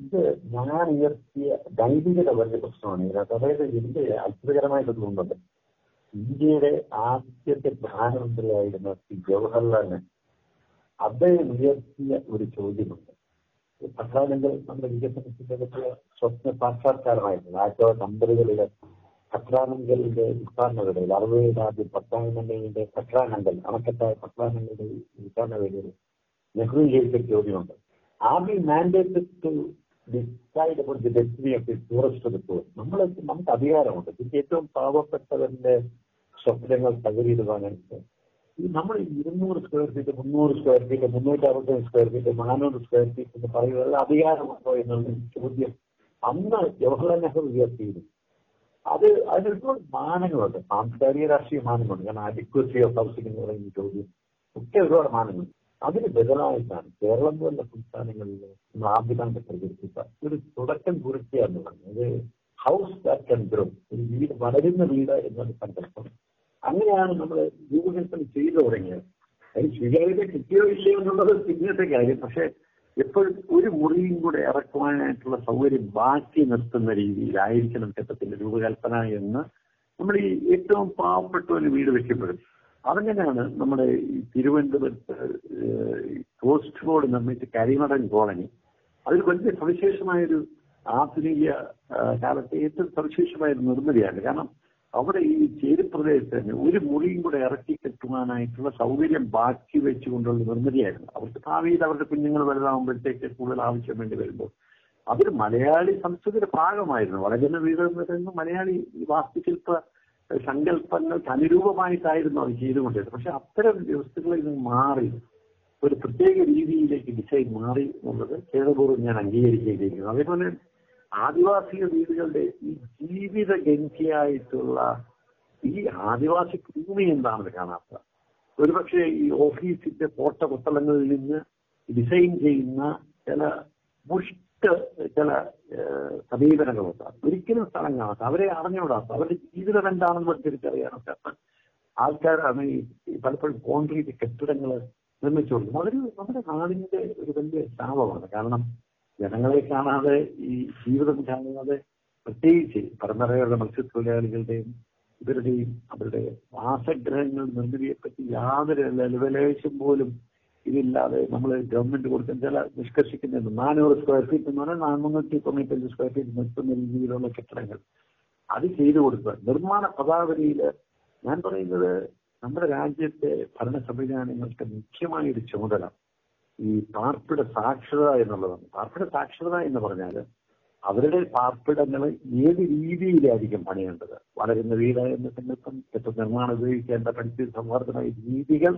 ഇത് ഞാൻ ഉയർത്തിയ ദൈവികത വലിയ പ്രശ്നമാണ് അതായത് എനിക്ക് അത്ഭുതകരമായിട്ട് തോന്നുന്നത് ഇന്ത്യയുടെ ആദ്യത്തെ പ്രധാനമന്ത്രിയായിരുന്ന ശ്രീ ജവഹർലാൽ നെഹ്റു. അദ്ദേഹം ഉയർത്തിയ ഒരു ചോദ്യമുണ്ട്. പട്ടാളങ്ങൾ നമ്മുടെ വികസനത്തിന്റെ സ്വപ്ന സാക്ഷാത്കാരമായിരുന്നു. ആയിരത്തി തൊള്ളായിരത്തി അമ്പതുകളിലെ പത്രാനങ്കലിന്റെ ഉദ്ഘാടനവേളയിൽ അറുപത് ആദ്യം പത്താനങ്കലിന്റെ പത്രാനങ്കൽ അണക്കെട്ടായ പത്രാനങ്കലിന്റെ ഉദ്ഘാടനവേളയിൽ നെഹ്റു ചോദിച്ച ചോദ്യമുണ്ട്. ആദ്യം be mandated to decide about the destiny of the tourist report നമ്മൾ നമുക്ക് അധികാരമുണ്ട്. ഇതിന്റെ ഏറ്റവും പാവപ്പെട്ടവന്റെ സ്വപ്നങ്ങൾ തകരിയിടുവാനാണ് നമ്മൾ ഇരുന്നൂറ് സ്ക്വയർ ഫീറ്റ് മുന്നൂറ് സ്ക്വയർ ഫീറ്റ് മുന്നൂറ്റി അറുപത്തഞ്ച് സ്ക്വയർ ഫീറ്റ് നാനൂറ് സ്ക്വയർ ഫീറ്റ് എന്ന് പറയുന്നത് അധികാരമുണ്ടോ എന്നുള്ള ചോദ്യം അന്ന് ജവഹർലാൽ നെഹ്റു ഉയർത്തിയിരുന്നു. അത് അതിനൊരുപാട് മാനങ്ങളുണ്ട്. സാംസ്കാരിക രാഷ്ട്രീയ മാനങ്ങളുണ്ട്. കാരണം അഡിക്വസി ഓഫ് ഹൗസിംഗ് എന്ന് പറയുന്ന ചോദ്യം ഒക്കെ ഒരുപാട് മാനങ്ങളുണ്ട്. അതിന് ബദലായിട്ടാണ് കേരളം പോലുള്ള സംസ്ഥാനങ്ങളിൽ നമ്മൾ ആദ്യകാലത്ത് പ്രചരിപ്പിച്ച ഒരു തുടക്കം കുറിക്കുക എന്ന് അത് ഹൗസ് ദാറ്റ് ഗ്രോ ഒരു വീട് വളരുന്ന വീട് എന്നൊരു സങ്കല്പം അങ്ങനെയാണ് നമ്മൾ രൂപകൽപ്പന ചെയ്തു തുടങ്ങിയത്. അതിന് സ്വീകാര്യത കിട്ടിയോ ഇല്ലയോ എന്നുള്ളത് പിന്നത്തെ കാര്യം. പക്ഷെ എപ്പോഴും ഒരു മുറിയും കൂടെ ഇറക്കുവാനായിട്ടുള്ള സൗകര്യം ബാക്കി നിർത്തുന്ന രീതിയിലായിരിക്കണം ക്ഷേത്രത്തിന്റെ രൂപകൽപ്പന എന്ന് നമ്മൾ ഈ ഏറ്റവും പാവപ്പെട്ട ഒരു വീട് വെക്കപ്പെടും. അതങ്ങനെയാണ് നമ്മുടെ ഈ തിരുവനന്തപുരത്ത് കോസ്റ്റ് റോഡ് നിർമ്മിച്ച കരിമടൻ കോളനി. അതിൽ വലിയ സവിശേഷമായൊരു ആധുനിക കാലത്തെ ഏറ്റവും സവിശേഷമായ നിർമ്മിതിയാണ്. കാരണം അവിടെ ഈ ചേരിപ്രദേശത്ത് തന്നെ ഒരു മുറിയും കൂടെ ഇറക്കി കെട്ടുവാനായിട്ടുള്ള സൗകര്യം ബാക്കി വെച്ചുകൊണ്ടുള്ള നിർമ്മിതിയായിരുന്നു. അവർക്ക് ഭാവിയിൽ അവരുടെ കുഞ്ഞുങ്ങൾ വലുതാകുമ്പോഴത്തേക്ക് കൂടുതൽ ആവശ്യം വേണ്ടി വരുമ്പോൾ. അതൊരു മലയാളി സംസ്കൃതിയുടെ ഭാഗമായിരുന്നു. വളരെ വീട് എന്ന് മലയാളി വാസ്തുശില്പ സങ്കല്പങ്ങൾ അനുരൂപമായിട്ടായിരുന്നു അത് ചെയ്തുകൊണ്ടിരുന്നത്. പക്ഷെ അത്തരം വ്യവസ്ഥകളിൽ നിന്ന് മാറി ഒരു പ്രത്യേക രീതിയിലേക്ക് ഡിസൈൻ മാറി എന്നുള്ളത് ഖേദപൂർവം ഞാൻ അംഗീകരിക്കേണ്ടിയിരിക്കുന്നു അതേപോലെ ആദിവാസി വീടുകളുടെ ഈ ജീവിത ഗന്ധിയായിട്ടുള്ള ഈ ആദിവാസി ഭൂമി എന്താണെന്ന് കാണാത്ത. ഒരുപക്ഷെ ഈ ഓഫീസിന്റെ കോട്ട കൊത്തളങ്ങളിൽ നിന്ന് ഡിസൈൻ ചെയ്യുന്ന ചില മുഷ്ട ചില സമീപനങ്ങളുണ്ട്. ഒരിക്കലും സ്ഥലം കാണാത്ത അവരെ അറിഞ്ഞുകൂടാത്ത അവരുടെ ജീവിതം എന്താണെന്ന് തിരിച്ചറിയാനൊക്കെ ആൾക്കാരാണ് ഈ പലപ്പോഴും കോൺക്രീറ്റ് കെട്ടിടങ്ങൾ നിർമ്മിച്ചുകൊണ്ടിരുന്നത്. അതൊരു നമ്മുടെ നാടിന്റെ ഒരു വലിയ ശാപമാണ്. കാരണം ജനങ്ങളെ കാണാതെ ഈ ജീവിതം കാണാതെ പ്രത്യേകിച്ച് പരമ്പരകളുടെ മത്സ്യത്തൊഴിലാളികളുടെയും ഇവരുടെയും അവരുടെ വാസഗ്രഹങ്ങൾ നിർമ്മിതിയെപ്പറ്റി യാതൊരു ലെവലേശം പോലും ഇതില്ലാതെ നമ്മൾ ഗവൺമെന്റ് കൊടുക്കുന്ന ചില നിഷ്കർഷിക്കുന്നുണ്ട്. നാനൂറ് സ്ക്വയർ ഫീറ്റ് എന്ന് പറഞ്ഞാൽ നാനൂറ്റി തൊണ്ണൂറ്റഞ്ച് സ്ക്വയർ ഫീറ്റ് നിർത്തുന്ന രീതിയിലുള്ള കെട്ടിടങ്ങൾ. അത് ചെയ്തു കൊടുക്കുക. നിർമ്മാണ പദാവലിയിൽ ഞാൻ പറയുന്നത് നമ്മുടെ രാജ്യത്തെ ഭരണ സംവിധാനങ്ങൾക്ക് മുഖ്യമായ ഒരു ചുമതല ഈ പാർപ്പിട സാക്ഷരത എന്നുള്ളതാണ്. പാർപ്പിട സാക്ഷരത എന്ന് പറഞ്ഞാൽ അവരുടെ പാർപ്പിടങ്ങൾ ഏത് രീതിയിലായിരിക്കും പണിയേണ്ടത്? വളരുന്ന വീട് എന്ന സങ്കല്പം ഇപ്പൊ നിർമ്മാണം ഉപയോഗിക്കേണ്ട പരിസ്ഥിതി സംവർദ്ധമായ രീതികൾ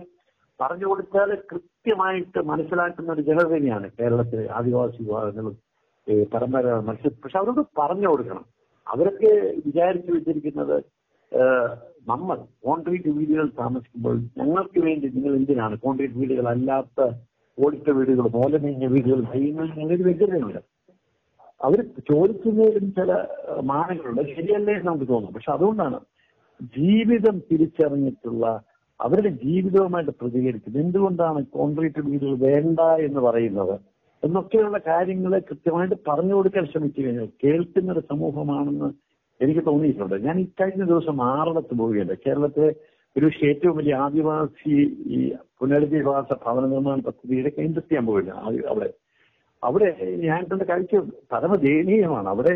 പറഞ്ഞു കൊടുത്താൽ കൃത്യമായിട്ട് മനസ്സിലാക്കുന്ന ഒരു ജനത ജനതയാണ് കേരളത്തിലെ ആദിവാസി വിഭാഗങ്ങളും പരമ്പരാഗത പരമ്പര മത്സ്യ പക്ഷെ അവരോട് പറഞ്ഞു കൊടുക്കണം. അവരൊക്കെ വിചാരിച്ചു വെച്ചിരിക്കുന്നത് നമ്മൾ കോൺക്രീറ്റ് വീടുകൾ താമസിക്കുമ്പോൾ ഞങ്ങൾക്ക് വേണ്ടി നിങ്ങൾ എന്തിനാണ് കോൺക്രീറ്റ് വീടുകൾ അല്ലാത്ത ഓടിച്ച വീടുകൾ മോലമേഞ്ഞ വീടുകൾ ഞങ്ങൾക്ക് വ്യക്തതയുണ്ട് അവർ ചോദിക്കുന്നതിലും ചില മാനങ്ങളുണ്ട്. ശരിയല്ലേ എന്ന് നമുക്ക് തോന്നും. പക്ഷെ അതുകൊണ്ടാണ് ജീവിതം തിരിച്ചറിഞ്ഞിട്ടുള്ള അവരുടെ ജീവിതവുമായിട്ട് പ്രതികരിക്കുന്നത്. എന്തുകൊണ്ടാണ് കോൺക്രീറ്റ് വീടുകൾ വേണ്ട എന്ന് പറയുന്നത്? എന്നൊക്കെയുള്ള കാര്യങ്ങളെ കൃത്യമായിട്ട് പറഞ്ഞു കൊടുക്കാൻ ശ്രമിച്ചു കഴിഞ്ഞാൽ കേൾക്കുന്ന ഒരു സമൂഹമാണെന്ന് എനിക്ക് തോന്നിയിട്ടുണ്ട്. ഞാൻ ഈ ഇക്കഴിഞ്ഞ ദിവസം ആറളത്ത് പോവുകയുണ്ട്. കേരളത്തിലെ ഒരു ഏറ്റവും വലിയ ആദിവാസി ഈ പുനരധിവാസ ഭവന നിർമ്മാണ പദ്ധതിയുടെ ആ- അവിടെ. അവിടെ ഞാൻ കണ്ട കാഴ്ച പരമദയനീയമാണ് അവിടെ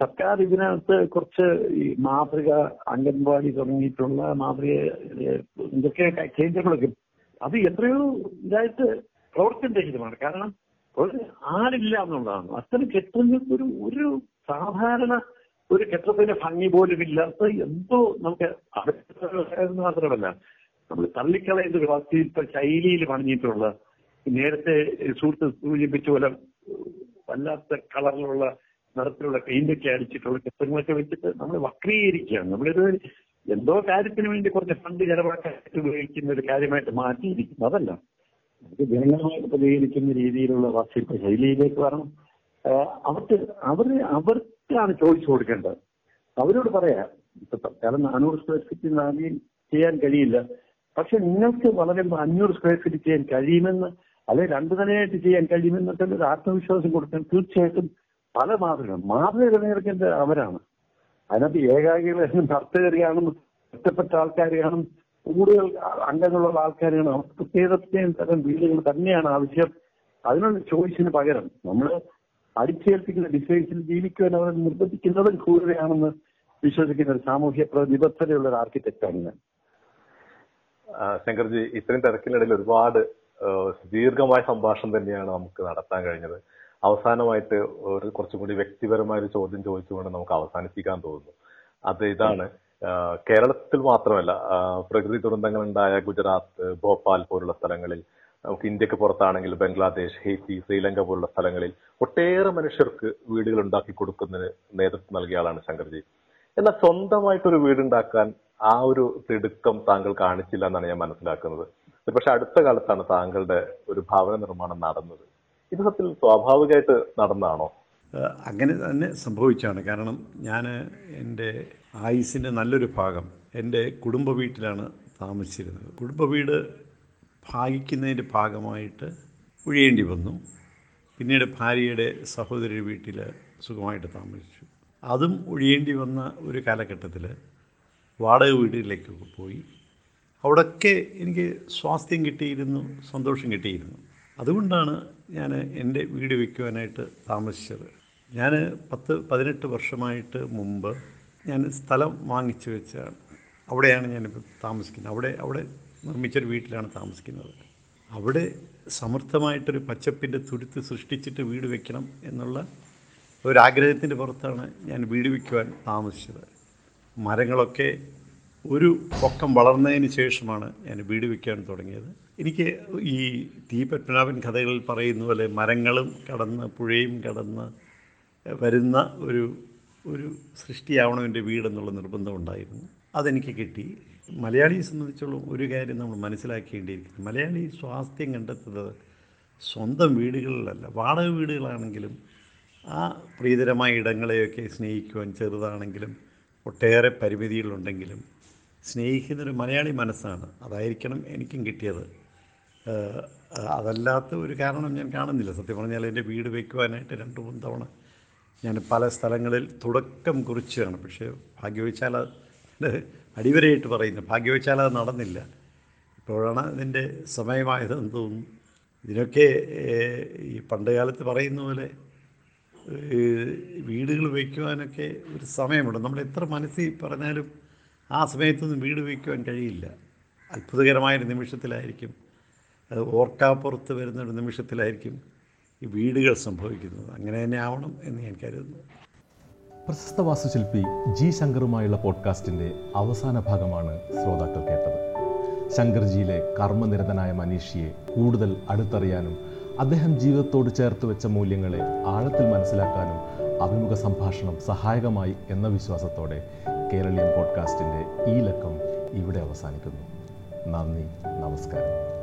സർക്കാർ ഇതിനകത്ത് കുറച്ച് ഈ മാതൃക അംഗൻവാടി തുടങ്ങിയിട്ടുള്ള മാതൃക ഇതൊക്കെ കേന്ദ്രങ്ങളൊക്കെ അത് എത്രയോ ഇതായിട്ട് പ്രവർത്തനരഹിതമാണ് കാരണം ആരില്ല എന്നുള്ളതാണ്. അത്തരം കെട്ടുന്ന ഒരു ഒരു സാധാരണ ഒരു കെട്ടത്തിന്റെ ഭംഗി പോലും ഇല്ലാത്ത എന്തോ നമുക്ക് എന്ന് മാത്രമല്ല നമ്മൾ തള്ളിക്കളയുന്ന ഒരു വാസ്തുവിൽപ്പ ശൈലിയിൽ പണിഞ്ഞിട്ടുള്ള നേരത്തെ സുഹൃത്ത് സൂചിപ്പിച്ച പോലെ വല്ലാത്ത കളറിലുള്ള നിറത്തിലുള്ള പെയിന്റൊക്കെ അടിച്ചിട്ടുള്ള ചിത്രങ്ങളൊക്കെ വെച്ചിട്ട് നമ്മൾ വക്രീകരിക്കുകയാണ്. നമ്മളിത് എന്തോ കാര്യത്തിന് വേണ്ടി കുറച്ച് ഫണ്ട് ചെലവാക്കാൻ ഉപയോഗിക്കുന്ന ഒരു കാര്യമായിട്ട് മാറ്റിയിരിക്കുന്നു. അതല്ല നമുക്ക് ജനങ്ങളുമായിട്ട് പ്രതികരിക്കുന്ന രീതിയിലുള്ള വാസ്തുവിൽപ്പ ശൈലിയിലേക്ക് വരണം. അവർക്ക് അവർ അവർക്കാണ് ചോദിച്ചു കൊടുക്കേണ്ടത്. അവരോട് പറയാം തൽക്കാലം നാനൂറ് സ്ക്വയർ ഫീറ്റ് ആദ്യം ചെയ്യാൻ കഴിയില്ല. പക്ഷെ നിങ്ങൾക്ക് വളരെ അഞ്ഞൂറ് സ്ക്വയർ ഫീറ്റ് ചെയ്യാൻ കഴിയുമെന്ന് അല്ലെ രണ്ടു നിലയായിട്ട് ചെയ്യാൻ കഴിയുമെന്നൊക്കെ ഒരു ആത്മവിശ്വാസം കൊടുക്കാൻ തീർച്ചയായിട്ടും പല മാതൃക മാതൃക തിരഞ്ഞെടുക്കേണ്ട അവരാണ്. അതിനകത്ത് ഏകാഗികളെയും ഭർത്തകരെയാണെന്നും ഒറ്റപ്പെട്ട ആൾക്കാരെയാണും കൂടുതൽ അംഗങ്ങളുള്ള ആൾക്കാരെയാണ്. അവർക്ക് പ്രത്യേക തരം വീടുകൾ തന്നെയാണ് ആവശ്യം. അതിനുള്ള ചോയ്സിന് പകരം നമ്മൾ അടിച്ചേൽപ്പിക്കുന്ന ഡിസൈൻസിൽ ജീവിക്കുവാൻ അവരെ നിർബന്ധിക്കുന്നതും ക്രൂരതയാണെന്ന് വിശ്വസിക്കുന്ന ഒരു സാമൂഹ്യ പ്രതിബദ്ധതയുള്ള ഒരു ആർക്കിടെക്റ്റാണ് ഞാൻ. ശങ്കർജി ഇത്രയും തിരക്കിനിടയിൽ ഒരുപാട് ദീർഘമായ സംഭാഷണം തന്നെയാണ് നമുക്ക് നടത്താൻ കഴിഞ്ഞത്. അവസാനമായിട്ട് ഒരു കുറച്ചും കൂടി വ്യക്തിപരമായ ഒരു ചോദ്യം ചോദിച്ചുകൊണ്ട് നമുക്ക് അവസാനിപ്പിക്കാൻ തോന്നുന്നു. അത് ഇതാണ്. കേരളത്തിൽ മാത്രമല്ല പ്രകൃതി ദുരന്തങ്ങൾ ഉണ്ടായ ഗുജറാത്ത് ഭോപ്പാൽ പോലുള്ള സ്ഥലങ്ങളിൽ നമുക്ക് ഇന്ത്യയ്ക്ക് പുറത്താണെങ്കിൽ ബംഗ്ലാദേശ് ഹെയ്ത്തി ശ്രീലങ്ക പോലുള്ള സ്ഥലങ്ങളിൽ ഒട്ടേറെ മനുഷ്യർക്ക് വീടുകൾ ഉണ്ടാക്കി കൊടുക്കുന്നതിന് നേതൃത്വം നൽകിയ ആളാണ് ശങ്കർജി. എന്നാൽ സ്വന്തമായിട്ടൊരു വീടുണ്ടാക്കാൻ ആ ഒരു തിടുക്കം താങ്കൾ കാണിച്ചില്ല എന്നാണ് ഞാൻ മനസ്സിലാക്കുന്നത്. പക്ഷെ അടുത്ത കാലത്താണ് താങ്കളുടെ ഒരു ഭവന നിർമ്മാണം നടന്നത്. ഇത് സത്യത്തിൽ സ്വാഭാവികമായിട്ട് നടന്നാണോ അങ്ങനെ തന്നെ സംഭവിച്ചാണ്. കാരണം ഞാൻ എന്റെ ആയുസിന്റെ നല്ലൊരു ഭാഗം എന്റെ കുടുംബ വീട്ടിലാണ് താമസിച്ചിരുന്നത്. കുടുംബ വീട് ഭാഗിക്കുന്നതിന്റെ ഭാഗമായിട്ട് ഒഴിയേണ്ടി വന്നു. പിന്നീട് ഭാര്യയുടെ സഹോദരി വീട്ടിൽ സുഖമായിട്ട് താമസിച്ചു. അതും ഒഴിയേണ്ടി വന്ന ഒരു കാലഘട്ടത്തിൽ വാടക വീടുകളിലേക്കൊക്കെ പോയി. അവിടൊക്കെ എനിക്ക് സ്വാസ്ഥ്യം കിട്ടിയിരുന്നു സന്തോഷം കിട്ടിയിരുന്നു. അതുകൊണ്ടാണ് ഞാൻ എന്റെ വീട് വയ്ക്കുവാനായിട്ട് താമസിച്ചത്. ഞാൻ പത്ത് പതിനെട്ട് വർഷമായിട്ട് മുമ്പ് ഞാൻ സ്ഥലം വാങ്ങിച്ചു വെച്ചാണ് അവിടെയാണ് ഞാനിപ്പോൾ താമസിക്കുന്നത്. അവിടെ അവിടെ നിർമ്മിച്ചൊരു വീട്ടിലാണ് താമസിക്കുന്നത്. അവിടെ സമർത്ഥമായിട്ടൊരു പച്ചപ്പിന്റെ തുരുത്ത് സൃഷ്ടിച്ചിട്ട് വീട് വെക്കണം എന്നുള്ള ഒരാഗ്രഹത്തിന്റെ പുറത്താണ് ഞാൻ വീട് വയ്ക്കുവാൻ താമസിച്ചത്. മരങ്ങളൊക്കെ ഒരു പൊക്കം വളർന്നതിന് ശേഷമാണ് ഞാൻ വീട് വയ്ക്കാൻ തുടങ്ങിയത്. എനിക്ക് ഈ ടി പത്മനാഭൻ കഥകളിൽ പറയുന്ന പോലെ മരങ്ങളും കടന്ന് പുഴയും കടന്ന് വരുന്ന ഒരു ഒരു സൃഷ്ടിയാവണം എന്റെ വീടെന്നുള്ള നിർബന്ധമുണ്ടായിരുന്നു അതെനിക്ക് കിട്ടി. മലയാളിയെ സംബന്ധിച്ചോളം ഒരു കാര്യം നമ്മൾ മനസ്സിലാക്കേണ്ടിയിരിക്കുന്നു. മലയാളി സ്വാസ്ഥ്യം കണ്ടെത്തുന്നത് സ്വന്തം വീടുകളിലല്ല. വാടക വീടുകളാണെങ്കിലും ആ പ്രീതരമായ ഇടങ്ങളെയൊക്കെ സ്നേഹിക്കുവാൻ ചെറുതാണെങ്കിലും ഒട്ടേറെ പരിമിതികളുണ്ടെങ്കിലും സ്നേഹിക്കുന്നൊരു മലയാളി മനസ്സാണ്. അതായിരിക്കണം എനിക്കും കിട്ടിയത്. അതല്ലാത്ത ഒരു കാരണം ഞാൻ കാണുന്നില്ല. സത്യം പറഞ്ഞാൽ എന്റെ വീട് വയ്ക്കുവാനായിട്ട് രണ്ട് മൂന്ന് തവണ ഞാൻ പല സ്ഥലങ്ങളിൽ തുടക്കം കുറിച്ചാണ് പക്ഷേ ഭാഗ്യവശാൽ അടിവരയിട്ട് പറയുന്നു. ഭാഗ്യവശാൽ അത് നടന്നില്ല. ഇപ്പോഴാണ് അതിന്റെ സമയമായതെന്ന് തോന്നുന്നു ഇതിനൊക്കെ ഈ പണ്ട് കാലത്ത് പറയുന്ന പോലെ വീടുകൾ വയ്ക്കുവാനൊക്കെ ഒരു സമയമുണ്ട്. നമ്മൾ എത്ര മനസ്സിൽ പറഞ്ഞാലും ആ സമയത്തൊന്നും വീട് വയ്ക്കുവാൻ കഴിയില്ല. അത്ഭുതകരമായൊരു നിമിഷത്തിലായിരിക്കും. അത് ഓർക്കാപ്പുറത്ത് വരുന്ന ഒരു നിമിഷത്തിലായിരിക്കും ഈ വീടുകൾ സംഭവിക്കുന്നത്. അങ്ങനെ തന്നെ ആവണം എന്ന് ഞാൻ കരുതുന്നു. പ്രശസ്ത വാസ്തുശില്പി ജി ശങ്കറുമായുള്ള പോഡ്കാസ്റ്റിന്റെ അവസാന ഭാഗമാണ് ശ്രോതാക്കൾ കേട്ടത്. ശങ്കർജിയിലെ കർമ്മനിരതനായ മനീഷിയെ കൂടുതൽ അടുത്തറിയാനും അദ്ദേഹം ജീവിതത്തോട് ചേർത്ത് വെച്ച മൂല്യങ്ങളെ ആഴത്തിൽ മനസ്സിലാക്കാനും അഭിമുഖ സംഭാഷണം സഹായകമായി എന്ന വിശ്വാസത്തോടെ കേരളീയൻ പോഡ്കാസ്റ്റിന്റെ ഈ ലക്കം ഇവിടെ അവസാനിക്കുന്നു. നന്ദി നമസ്കാരം.